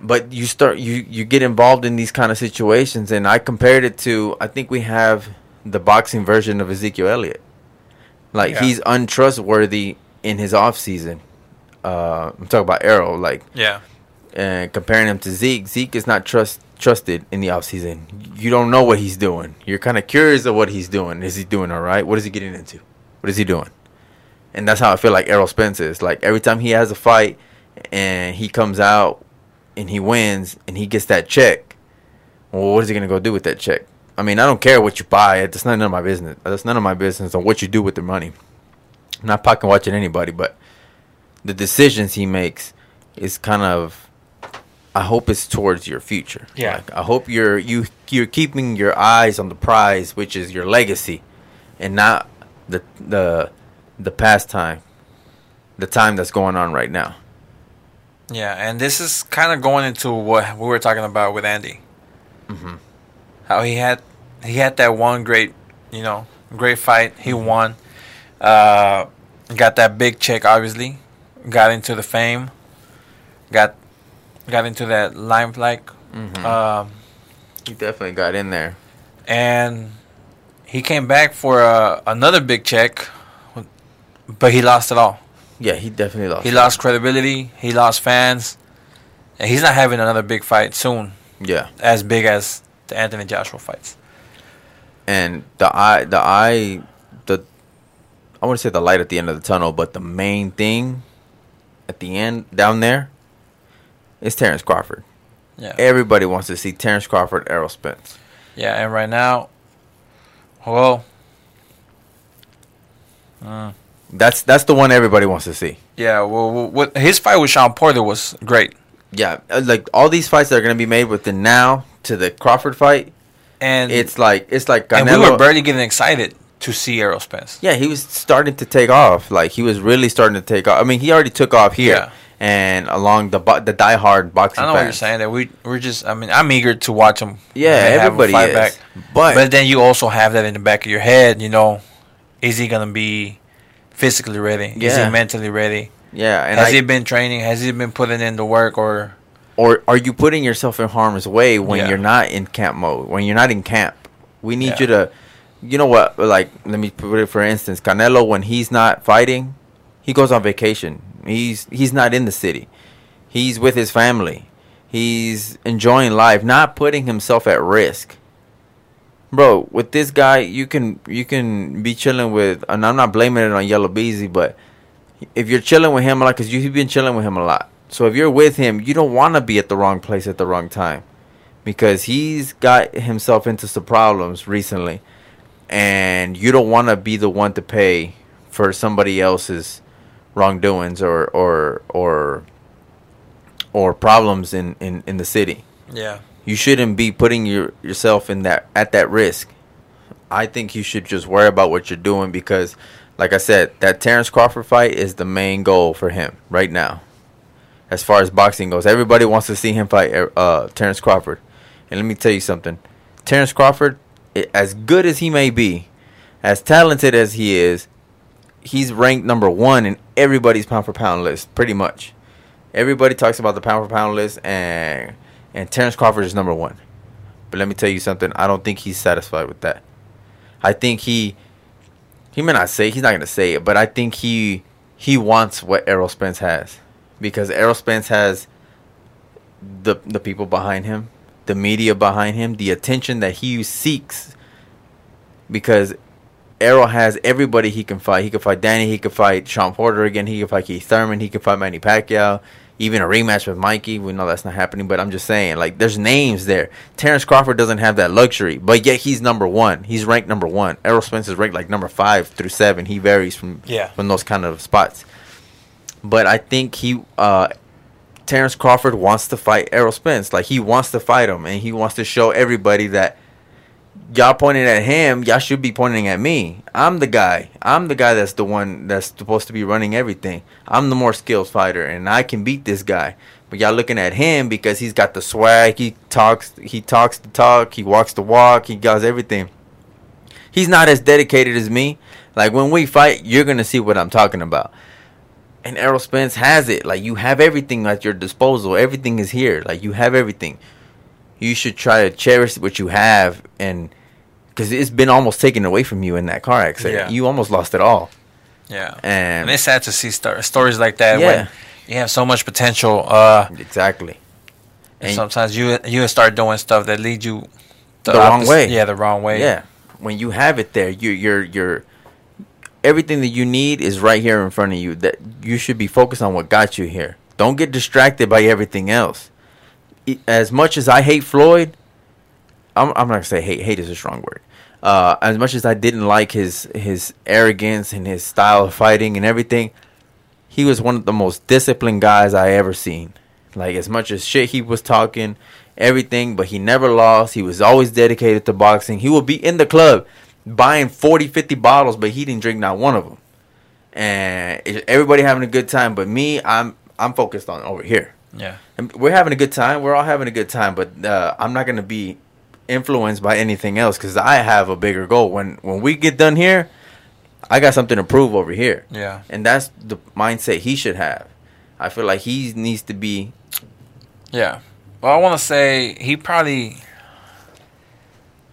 But you start you you get involved in these kind of situations. And i compared it to i think we have the boxing version of ezekiel elliott. Like Yeah. he's untrustworthy in his off season uh i'm talking about Errol like Yeah. and comparing him to zeke zeke is not trust trusted in the off season you don't know what he's doing. You're kind of curious of what he's doing. Is he doing all right? What is he getting into what is he doing and that's how I feel like Errol Spence is. Like every time he has a fight and he comes out and he wins and he gets that check, well, what is he gonna go do with that check? I mean, I don't care what you buy. That's none of my business. That's none of my business on what you do with the money. I'm not pocket watching anybody, but the decisions he makes is kind of. I hope it's towards your future. Yeah. Like, I hope you're you you're keeping your eyes on the prize, which is your legacy, and not the the the past time, the time that's going on right now. Yeah, and this is kind of going into what we were talking about with Andy. Mm-hmm. How he had he had that one great, you know, great fight. He won. Uh, got that big check, obviously. Got into the fame. Got got into that limelight. Mhm. Um, He definitely got in there. and he came back for uh, another big check, but he lost it all. Yeah, he definitely lost. He lost credibility. He lost fans, and he's not having another big fight soon, Yeah, as big as the Anthony Joshua fights. and the eye, the eye, the I want to say the light at the end of the tunnel, but the main thing at the end down there is Terrence Crawford. Yeah, Everybody wants to see Terrence Crawford, Errol Spence. yeah, and right now, well, uh, That's that's the one everybody wants to see. yeah, well, what his fight with Shawn Porter was great, Yeah, uh, like all these fights that are gonna be made with the now to the Crawford fight, and it's like it's like and we were barely getting excited to see Errol Spence. Yeah, he was starting to take off. Like he was really starting to take off. I mean, he already took off here Yeah. And along the bo- the diehard boxing. I know what you're saying. That we we're just. I mean, I'm eager to watch him. Yeah, when they have a everybody fight is. back. But, But then you also have that in the back of your head. You know, is he gonna be physically ready? Yeah. Is he mentally ready? yeah, and Has I, he been training? Has he been putting in the work? Or or are you putting yourself in harm's way when Yeah. you're not in camp mode? When you're not in camp, we need Yeah. you to. You know what? Like, let me put it for instance. Canelo, when he's not fighting, he goes on vacation. He's he's not in the city. He's with his family. He's enjoying life, not putting himself at risk. Bro, with this guy, you can you can be chilling with, and I'm not blaming it on Yella Beezy, but if you're chilling with him a lot, because you've been chilling with him a lot, so if you're with him, you don't want to be at the wrong place at the wrong time, because he's got himself into some problems recently, and you don't want to be the one to pay for somebody else's wrongdoings or or or or problems in in in the city yeah, you shouldn't be putting your yourself in that at that risk. I think you should just worry about what you're doing because, like I said, that Terrence Crawford fight is the main goal for him right now. As far as boxing goes, everybody wants to see him fight uh, Terrence Crawford. And let me tell you something, Terrence Crawford, as good as he may be, as talented as he is, he's ranked number one in everybody's pound for pound list, pretty much. Everybody talks about the pound for pound list, and and Terrence Crawford is number one. But let me tell you something. I don't think he's satisfied with that. I think he he may not say he's not gonna say it, but I think he he wants what Errol Spence has because Errol Spence has the the people behind him, the media behind him, the attention that he seeks. Because Errol has everybody he can fight. He can fight Danny. He can fight Shawn Porter again. He can fight Keith Thurman. He can fight Manny Pacquiao. Even a rematch with Mikey. We know that's not happening, but I'm just saying, like, there's names there. Terrence Crawford doesn't have that luxury, but yet he's number one. He's ranked number one. Errol Spence is ranked like number five through seven. He varies from Yeah. from those kind of spots. But I think he, uh, Terrence Crawford wants to fight Errol Spence. Like he wants to fight him, and he wants to show everybody that y'all pointing at him, y'all should be pointing at me. I'm the guy. I'm the guy that's the one that's supposed to be running everything. I'm the more skilled fighter, and I can beat this guy. But y'all looking at him because he's got the swag. He talks. He talks the talk. He walks the walk. He does everything. He's not as dedicated as me. Like when we fight, you're gonna see what I'm talking about. And Errol Spence has it. Like you have everything at your disposal. Everything is here. Like you have everything. You should try to cherish what you have, and because it's been almost taken away from you in that car accident. Yeah. You almost lost it all. yeah. And, And it's sad to see star- stories like that Yeah. when you have so much potential. Uh, exactly. and And- sometimes you you start doing stuff that lead you The wrong way. Yeah, the wrong way. Yeah, when you have it there, you you're you're everything that you need is right here in front of you. That you should be focused on what got you here. Don't get distracted by everything else. As much as I hate Floyd, I'm, I'm not gonna say hate. Hate is a strong word. Uh, as much as I didn't like his his arrogance and his style of fighting and everything, he was one of the most disciplined guys I ever seen. Like as much as shit he was talking, everything, but he never lost. He was always dedicated to boxing. He would be in the club buying 40, 50 bottles, but he didn't drink not one of them. And everybody having a good time, but me, I'm I'm focused on over here. Yeah. And we're having a good time. We're all having a good time, but uh, I'm not gonna be influenced by anything else because I have a bigger goal. When when we get done here, I got something to prove over here, Yeah. and that's the mindset he should have. I feel like he needs to be. Yeah. Well, I want to say he probably.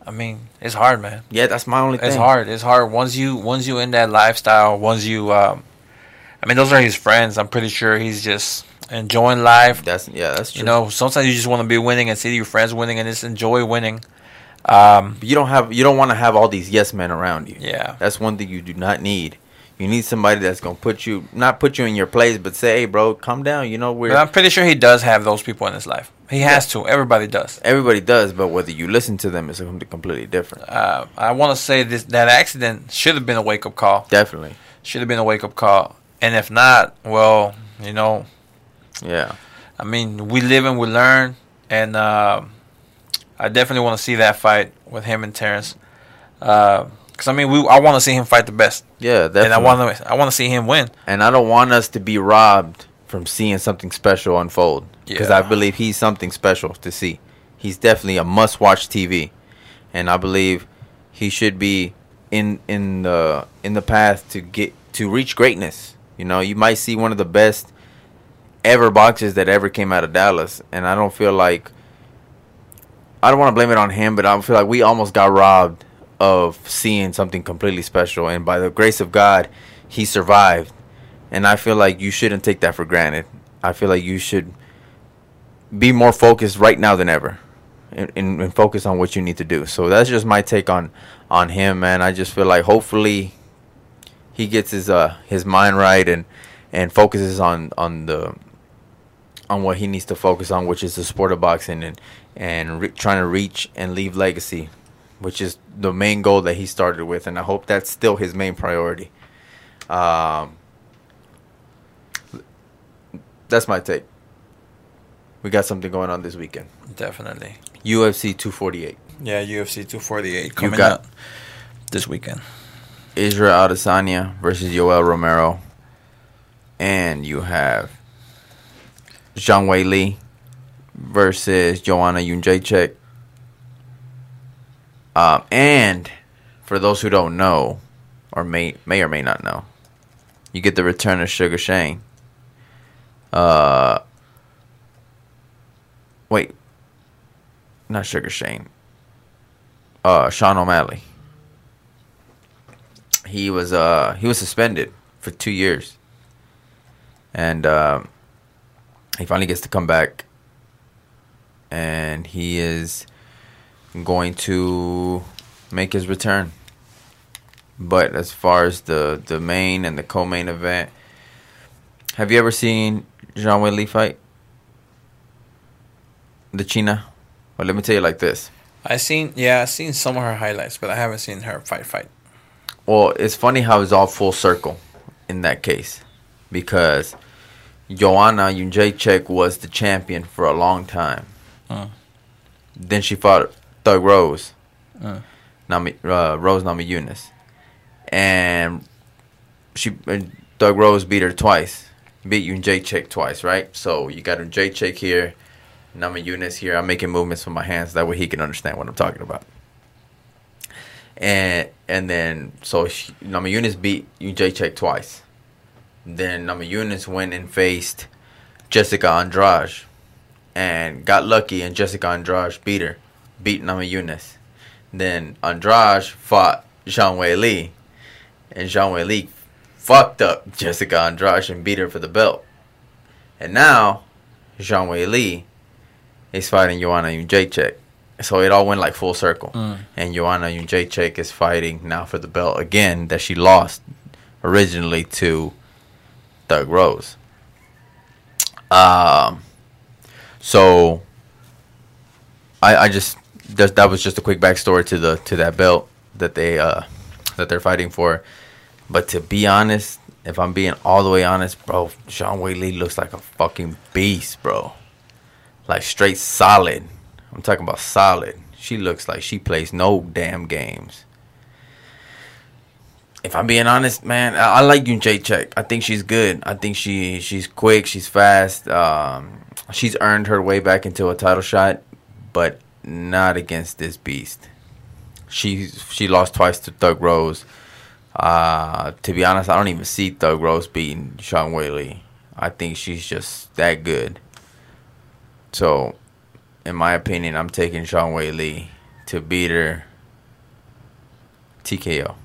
I mean, it's hard, man. Yeah, that's my only thing. It's hard. It's hard once you once you in that lifestyle. Once you, um, I mean, those are his friends. I'm pretty sure he's just enjoying life. That's yeah, that's true. You know, sometimes you just want to be winning and see your friends winning and just enjoy winning. Um, you don't have you don't want to have all these yes men around you. yeah. That's one thing you do not need. You need somebody that's gonna put you not put you in your place, but say, hey, bro, calm down. You know we're I'm pretty sure he does have those people in his life. He has to. Everybody does. everybody does, but whether you listen to them is something completely different. Uh, I want to say this that accident should have been a wake up call. Definitely, Should have been a wake up call. And if not, well, you know, yeah. I mean, we live and we learn, and uh, I definitely want to see that fight with him and Terrence. Because I mean, we I want to see him fight the best, Yeah, definitely. and I want to I want to see him win. and I don't want us to be robbed from seeing something special unfold because Yeah. I believe he's something special to see. He's definitely a must-watch TV, and I believe he should be in in the in the path to get to reach greatness. You know, you might see one of the best ever boxes that ever came out of Dallas, and I don't feel like I don't want to blame it on him, but I feel like we almost got robbed of seeing something completely special, and by the grace of God, he survived and I feel like you shouldn't take that for granted. I feel like you should be more focused right now than ever, and, and, and focus on what you need to do. So that's just my take on on him, man. I just feel like hopefully he gets his uh his mind right and and focuses on on the on what he needs to focus on, which is the sport of boxing and and re- trying to reach and leave legacy, which is the main goal that he started with, and I hope that's still his main priority. Um, that's my take. We got something going on this weekend. Definitely. UFC 248. Yeah, UFC 248 You coming up this weekend. Israel Adesanya versus Yoel Romero. And you have Zhang Wei Li versus Joanna Jędrzejczyk. Um, and for those who don't know, or may may or may not know, you get the return of Sugar Shane. Uh, wait, not Sugar Shane. Uh, Sean O'Malley he was uh he was suspended for two years, and um, he finally gets to come back, and he is going to make his return. But as far as the the main and the co-main event, have you ever seen Jean Li fight? The China. Well, let me tell you like this. I seen yeah, I seen some of her highlights, but I haven't seen her fight fight. Well, it's funny how it's all full circle in that case because Joanna Jędrzejczyk was the champion for a long time. Mm. Then she fought Thug Rose, Mm. Nami, uh, Rose Namajunas, and she uh, Thug Rose beat her twice, beat Jędrzejczyk twice, right? So you got Jędrzejczyk here, Namajunas here. I'm making movements with my hands that way he can understand what I'm talking about and and then so she, Namajunas beat Jacek twice. Then Namajunas went and faced Jessica Andrade, and got lucky, and Jessica Andrade beat her, beat Namajunas. Then Andrade fought Zhang Wei Li, and Zhang Wei Li fucked up Jessica Andrade and beat her for the belt. And now Zhang Wei Li is fighting Joanna Jacek. So it all went like full circle Mm. and Joanna Jędrzejczyk is fighting now for the belt again that she lost originally to Thug Rose. Um, so I I just that, that was just a quick backstory to the to that belt that they uh that they're fighting for. But to be honest, if I'm being all the way honest, bro, Sean Lee looks like a fucking beast, bro. Like straight solid. I'm talking about solid. She looks like she plays no damn games. If I'm being honest, man, I, I like Jędrzejczyk. I think she's good. I think she she's quick. She's fast. Um, she's earned her way back into a title shot, but not against this beast. She she lost twice to Thug Rose. Uh, to be honest, I don't even see Thug Rose beating Zhang Wei Li. I think she's just that good. So, in my opinion, I'm taking Zhang Wei Li to beat her TKO.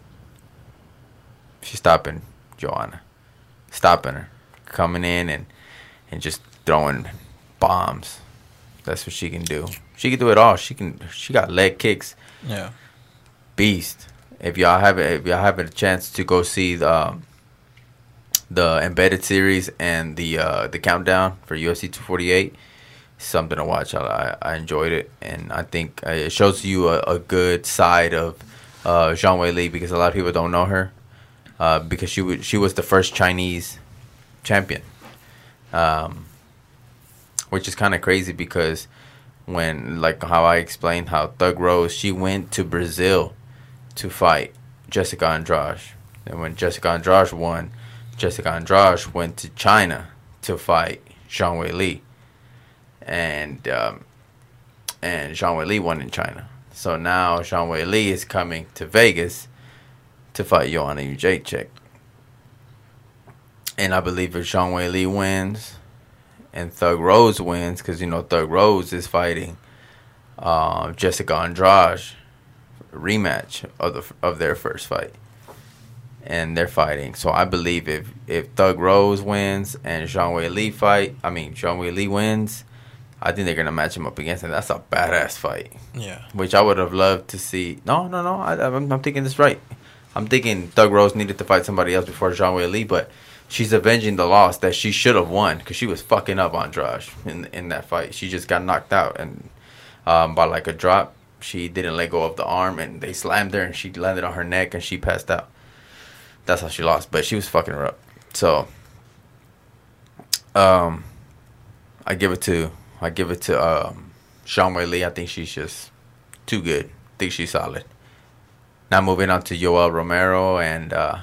She's stopping Joanna. Stopping her. Coming in and, and just throwing bombs. That's what she can do. She can do it all. She can she got leg kicks. Yeah. Beast. If y'all have it, if y'all have a chance to go see the um, the embedded series and the uh, the countdown for UFC 248, something to watch. I I enjoyed it, and I think uh, it shows you a, a good side of uh, Zhang Wei Li because a lot of people don't know her uh, because she was she was the first Chinese champion, um, which is kind of crazy because when like how I explained how Thug Rose she went to Brazil to fight Jessica Andrade, and when Jessica Andrade won, Jessica Andrade went to China to fight Zhang Wei Li, and um, and Zhang Wei Li won in China. So now Zhang Wei Li is coming to Vegas to fight Joanna Jędrzejczyk. And I believe if Zhang Wei Li wins and Thug Rose wins, because you know Thug Rose is fighting uh, Jessica Andrade, rematch of the of their first fight, and they're fighting. So I believe if if Thug Rose wins and Zhang Wei Li fight, I mean Zhang Wei Li wins, I think they're gonna match him up against him. That's a badass fight. Yeah. Which I would have loved to see. No, no, no. I, I'm, I'm thinking this right. I'm thinking Thug Rose needed to fight somebody else before Zhang Wei Li, but she's avenging the loss that she should have won because she was fucking up Andrade in in that fight. She just got knocked out and um, by like a drop. She didn't let go of the arm and they slammed her and she landed on her neck and she passed out. That's how she lost, but she was fucking her up. So, um, I give it to I give it to um, Zhang Wei Li. I think she's just too good. I think she's solid. Now moving on to Yoel Romero and uh,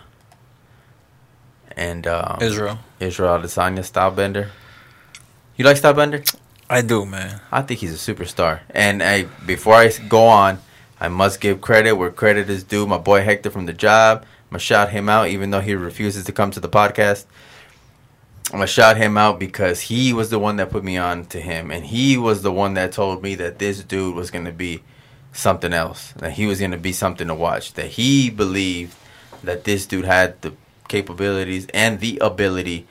and um, Israel. Israel Adesanya Stylebender. You like Stylebender? I do, man. I think he's a superstar. And hey, before I go on, I must give credit where credit is due. My boy Hector from the job. I'm gonna shout him out, even though he refuses to come to the podcast. I'm gonna shout him out because he was the one that put me on to him, and he was the one that told me that this dude was gonna be something else. That he was gonna be something to watch. That he believed that this dude had the capabilities and the ability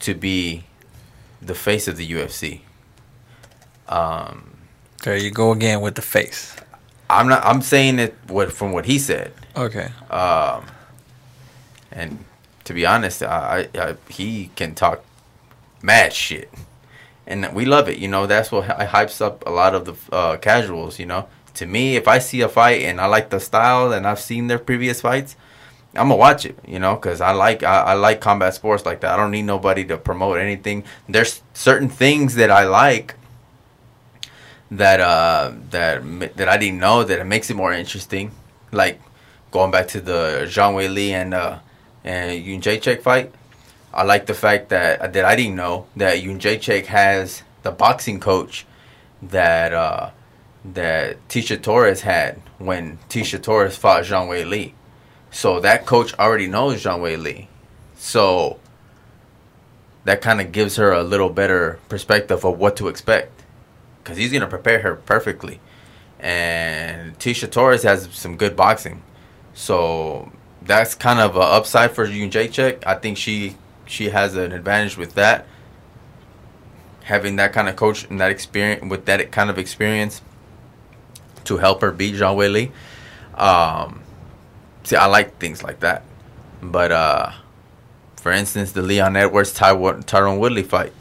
to be the face of the UFC. Um, There you go again with the face. I'm not. I'm saying it what from what he said. Okay. Um, and to be honest, I, I, I he can talk mad shit, and we love it. You know, that's what hy- hypes up a lot of the uh, casuals. You know, to me, if I see a fight and I like the style and I've seen their previous fights, I'm gonna watch it. You know, because I like I, I like combat sports like that. I don't need nobody to promote anything. There's certain things that I like that uh that that I didn't know that it makes it more interesting. Like going back to the Zhang Wei Li and uh and Jae fight. I like the fact that that I didn't know that Yoon Jae has the boxing coach that uh that Tecia Torres had when Tecia Torres fought Zhang Wei Li. So that coach already knows Zhang Wei Li. So that kind of gives her a little better perspective of what to expect because he's gonna prepare her perfectly. And Tecia Torres has some good boxing, so that's kind of an upside for Yoon Jae I think she she has an advantage with that, having that kind of coach and that experience with that kind of experience to help her beat Zhang Wei Li. Um, see, I like things like that. But uh, for instance, the Leon Edwards Ty- Tyron Woodley fight.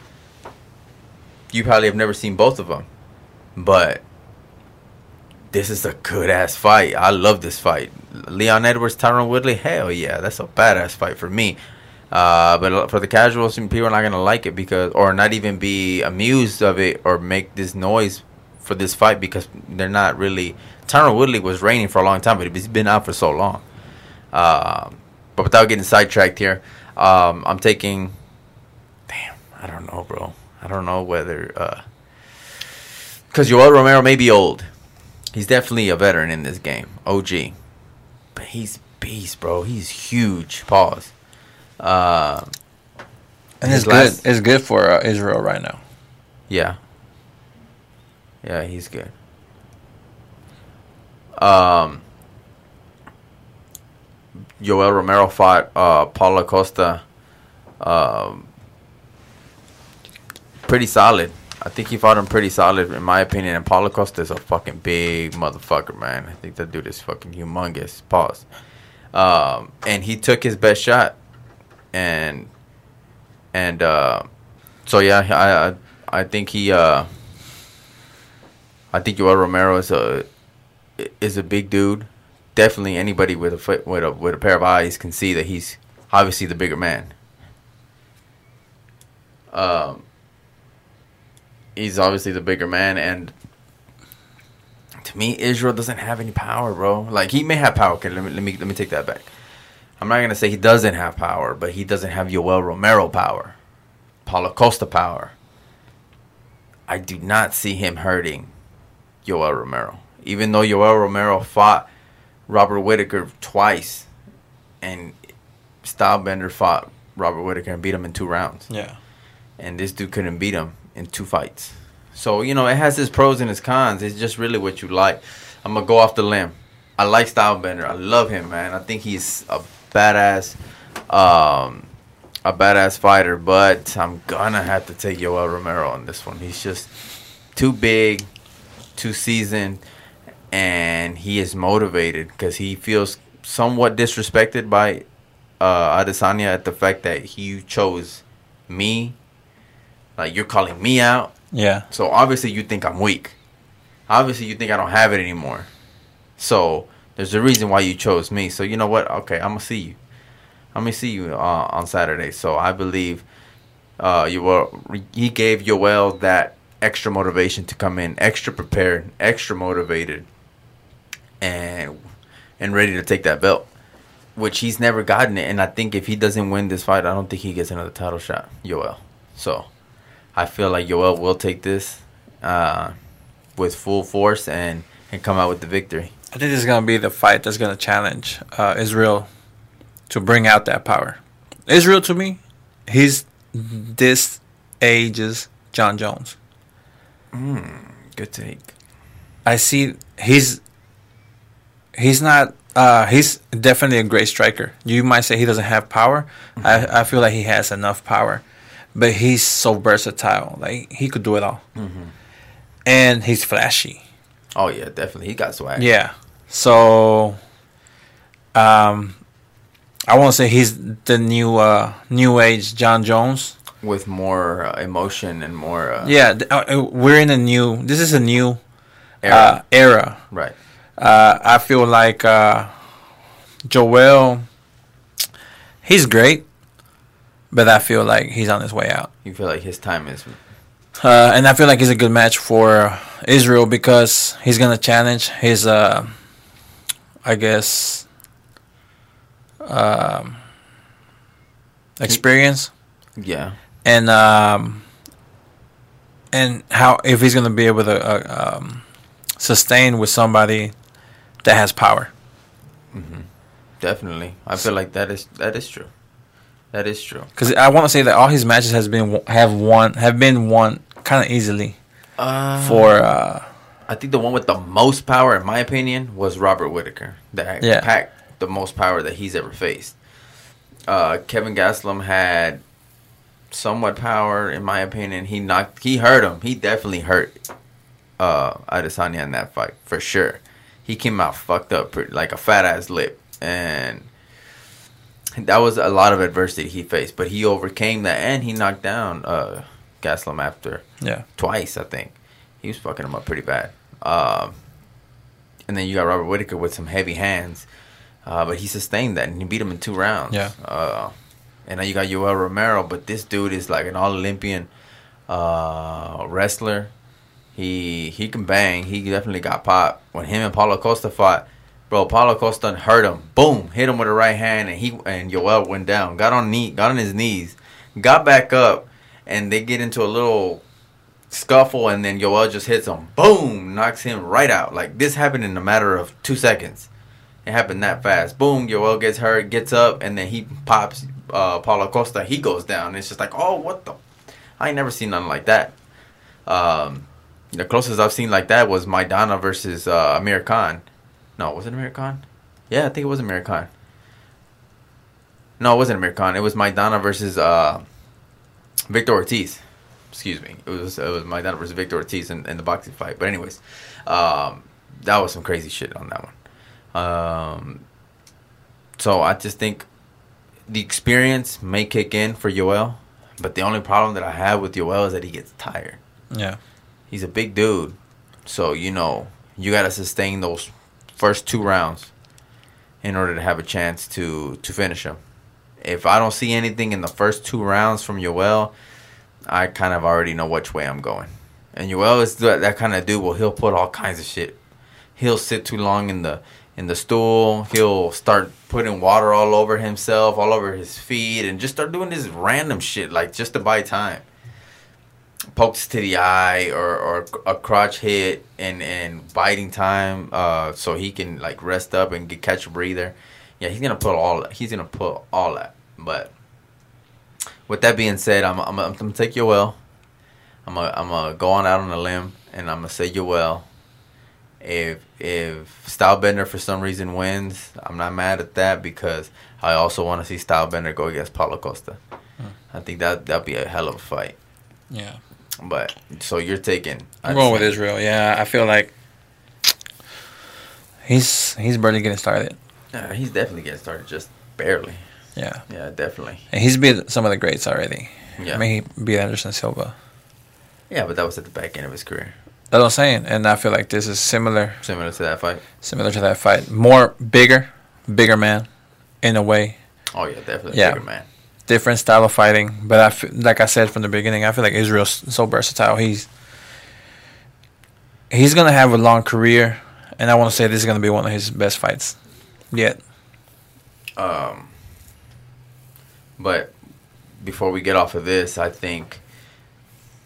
You probably have never seen both of them, but this is a good ass fight. I love this fight. Leon Edwards, Tyron Woodley, hell yeah, that's a badass fight for me. Uh, but for the casuals, people are not gonna like it because, or not even be amused of it, or make this noise for this fight because they're not really. Tyron Woodley was reigning for a long time, but he's been out for so long. Uh, but without getting sidetracked here, um, I'm taking. Damn, I don't know, bro. I don't know whether because uh, Yoel Romero may be old. He's definitely a veteran in this game, OG. But he's beast, bro. He's huge. Pause. Uh, and it's good. It's good for uh, Israel right now. Yeah. Yeah, he's good. Um, Yoel Romero fought uh, Paulo Costa. Um, pretty solid. I think he fought him pretty solid, in my opinion. And Paulo Costa is a fucking big motherfucker, man. I think that dude is fucking humongous. Pause. Um, and he took his best shot, and and uh, so yeah, I I, I think he uh, I think Yoel Romero is a is a big dude. Definitely, anybody with a foot with a with a pair of eyes can see that he's obviously the bigger man. Um, he's obviously the bigger man, and to me, Israel doesn't have any power, bro. Like he may have power. Okay, let me let me let me take that back. I'm not gonna say he doesn't have power, but he doesn't have Yoel Romero power, Paulo Costa power. I do not see him hurting Yoel Romero, even though Yoel Romero fought Robert Whitaker twice, and Stylebender fought Robert Whitaker and beat him in two rounds. Yeah, and this dude couldn't beat him in two fights. So you know, it has its pros and its cons. It's just really what you like. I'm gonna go off the limb. I like Stylebender. I love him, man. I think he's a badass, um, a badass fighter. But I'm gonna have to take Yoel Romero on this one. He's just too big, too seasoned, and he is motivated because he feels somewhat disrespected by uh, Adesanya at the fact that he chose me like you're calling me out. Yeah. So obviously you think I'm weak. Obviously you think I don't have it anymore. So there's a reason why you chose me. So you know what? Okay, I'm gonna see you. I'm gonna see you uh, on Saturday. So I believe uh, you were. He gave Yoel that extra motivation to come in, extra prepared, extra motivated, and and ready to take that belt, which he's never gotten it. And I think if he doesn't win this fight, I don't think he gets another title shot, Yoel. So I feel like Yoel will take this uh, with full force and, and come out with the victory. I think this is to be the fight that's to challenge uh, Israel to bring out that power. Israel, to me, he's this age's Jon Jones. Mm, good take. I see he's he's not uh, he's definitely a great striker. You might say he doesn't have power. Mm-hmm. I, I feel like he has enough power but he's so versatile. Like he could do it all, mm-hmm. and he's flashy. Oh yeah, definitely. He got swag. Yeah. So, um, I want to say he's the new uh, new age Jon Jones with more uh, emotion and more. Uh, yeah, uh, uh, we're in a new. This is a new era. Uh, era. Right. I feel like Yoel. He's great but I feel like he's on his way out. You feel like his time is. Uh, and I feel like he's a good match for Israel because he's gonna challenge his, uh, I guess, um, experience. Yeah. And um, and how if he's gonna be able to uh, um, sustain with somebody that has power. Mm-hmm. Definitely, I feel like that is that is true. That is true. Because I want to say that all his matches has been have won have been won kind of easily. Uh, for uh, I think the one with the most power, in my opinion, was Robert Whitaker. That yeah. packed the most power that he's ever faced. Uh, Kevin Gastelum had somewhat power, in my opinion. He knocked, he hurt him. He definitely hurt uh, Adesanya in that fight for sure. He came out fucked up, like a fat ass lip, and that was a lot of adversity he faced, but he overcame that and he knocked down uh, Gaslam after Yeah. twice, I think. He was fucking him up pretty bad. Um, and then you got Robert Whitaker with some heavy hands, uh, but he sustained that and he beat him in two rounds. Yeah. Uh, and now you got Yoel Romero, but this dude is like an all Olympian uh, wrestler. He he can bang. He definitely got popped when him and Paulo Costa fought. Bro, Paulo Costa hurt him. Boom, hit him with a right hand, and he and Yoel went down. Got on knee, got on his knees, got back up, and they get into a little scuffle, and then Yoel just hits him. Boom, knocks him right out. Like this happened in a matter of two seconds. It happened that fast. Boom, Yoel gets hurt, gets up, and then he pops uh, Paulo Costa. He goes down. It's just like, oh, what the? I never seen nothing like that. Um, the closest I've seen like that was Maidana versus uh, Amir Khan. No, was it Amir Khan? Yeah, I think it was Amir Khan. No, it wasn't Amir Khan. It was Maidana versus uh, Victor Ortiz. Excuse me. It was it was Maidana versus Victor Ortiz in, in the boxing fight. But anyways, um, that was some crazy shit on that one. Um, so I just think the experience may kick in for Yoel, but the only problem that I have with Yoel is that he gets tired. Yeah. He's a big dude, so you know you got to sustain those first two rounds in order to have a chance to to finish him. If I don't see anything in the first two rounds from Yoel, I kind of already know which way I'm going. And Yoel is that, that kind of dude. Well, he'll put all kinds of shit. He'll sit too long in the in the stool. He'll start putting water all over himself, all over his feet, and just start doing this random shit like just to buy time pokes to the eye or, or a crotch hit and, and biting time uh, so he can like rest up and get catch a breather. Yeah, he's gonna put all he's gonna put all that. But with that being said, I'm I'm, I'm gonna take Yoel. I'm gonna, I'm gonna go on out on a limb and I'm gonna say Yoel. If if Stylebender for some reason wins, I'm not mad at that because I also want to see Stylebender go against Paulo Costa. Hmm. I think that that'd be a hell of a fight. Yeah. But so you're taking. I'm going with Israel. Yeah, I feel like he's he's barely getting started. Yeah, he's definitely getting started, just barely. Yeah, Yeah, definitely. and he's beat some of the greats already. Yeah, I mean, he beat Anderson Silva. yeah, but that was at the back end of his career, That's what I'm saying, and I feel like this is similar similar to that fight. similar to that fight. More bigger, bigger man, in a way. Oh yeah, definitely. Yeah. bigger man. Different style of fighting, but I feel, like I said from the beginning, I feel like Israel's so versatile. He's he's gonna have a long career, and I want to say this is gonna be one of his best fights yet. Um, but before we get off of this, I think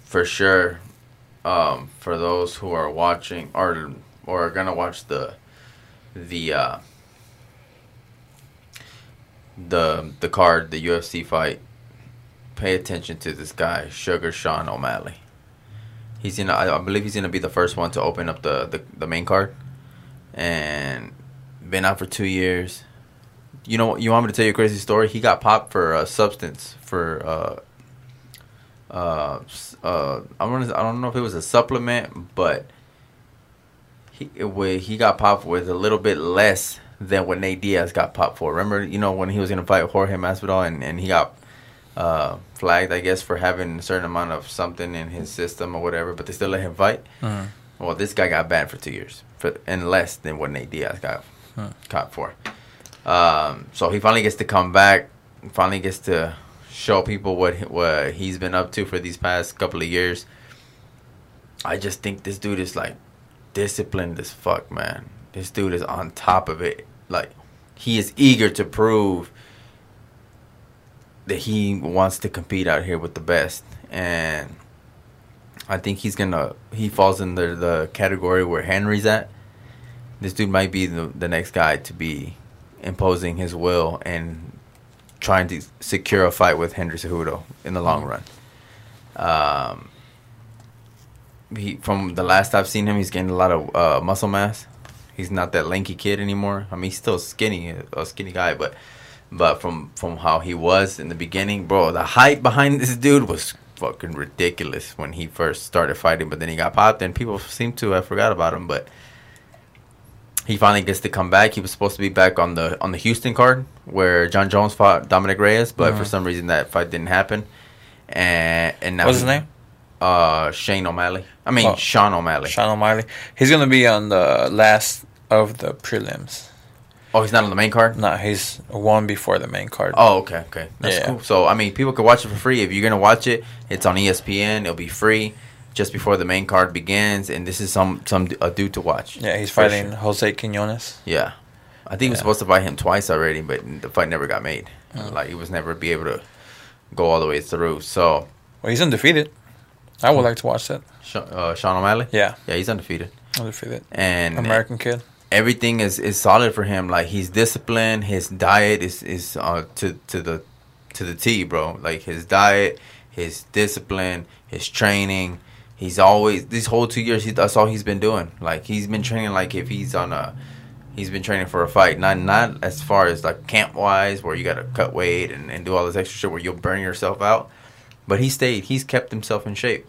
for sure, um, for those who are watching or or are gonna watch the the uh, the the card, the UFC fight, pay attention to this guy, Sugar Sean O'Malley. He's gonna, I believe he's gonna be the first one to open up the, the, the main card, and been out for two years. You know, what you want me to tell you a crazy story? He got popped for a substance for uh, uh, uh, I want I don't know if it was a supplement, but he it, he got popped with a little bit less than what Nate Diaz got popped for. Remember, you know, when he was gonna fight Jorge Masvidal and, and he got uh, flagged, I guess, for having a certain amount of something in his system or whatever, but they still let him fight. Mhm. Well, this guy got banned for two years, for and less than what Nate Diaz got Hmm. caught for. Um, so he finally gets to come back. Finally gets to show people what what he's been up to for these past couple of years. I just think this dude is like disciplined as fuck, man. This dude is on top of it. Like he is eager to prove that he wants to compete out here with the best, and I think he's gonna he falls under the category where Henry's at. This dude might be the the next guy to be imposing his will and trying to secure a fight with Henry Cejudo in the long run. Um, he from the last I've seen him, he's gained a lot of uh, muscle mass. He's not that lanky kid anymore. I mean, he's still skinny, a skinny guy, but but from from how he was in the beginning, bro, the hype behind this dude was fucking ridiculous when he first started fighting. But then he got popped, and people seem to have forgot about him. But he finally gets to come back. He was supposed to be back on the on the Houston card where Jon Jones fought Dominick Reyes, but for Mhm. some reason that fight didn't happen. And and now What's his name? Uh, Shane O'Malley. I mean Oh. Sean O'Malley. Sean O'Malley. He's gonna be on the last of the prelims. Oh, he's not on the main card. No, he's one before the main card. Oh, okay, okay, that's Yeah. cool. So I mean, people can watch it for free if you're gonna watch it. It's on ESPN. It'll be free just before the main card begins, and this is some some a dude to watch. Yeah, he's fighting sure. Jose Quinonez. Yeah, I think he was supposed to fight him twice already, but the fight never got made. Mm. Like he was never be able to go all the way through. So Well, he's undefeated. I would like to watch that. Sha- uh, Sean O'Malley, Yeah, yeah, he's undefeated, undefeated. and American kid. everything is, is solid for him. Like he's disciplined. His diet is is uh, to to the to the T, bro. Like his diet, his discipline, his training. He's always these whole two years. He, that's all he's been doing. Like he's been training. Like if he's on a, he's been training for a fight. Not not as far as like camp wise, where you got to cut weight and, and do all this extra shit where you'll burn yourself out. But he stayed. He's kept himself in shape.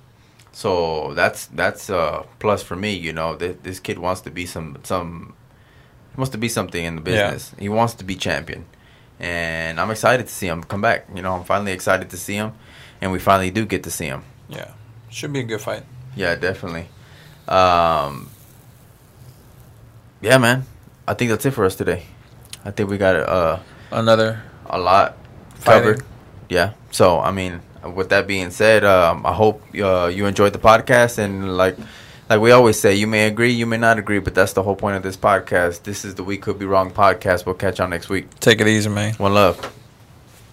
So that's that's a plus for me. You know, this, this kid wants to be some some he wants to be something in the Yeah. business. He wants to be champion, and I'm excited to see him come back. You know, I'm finally excited to see him, and we finally do get to see him. Yeah, should be a good fight. Yeah, definitely. Um, yeah, man. I think that's it for us today. I think we got uh, Another a lot Fighting. covered. Yeah. So, I mean, with that being said, um, I hope uh, you enjoyed the podcast. And like, like we always say, you may agree, you may not agree, but that's the whole point of this podcast. This is the We Could Be Wrong podcast. We'll catch y'all next week. take it easy, man. One love.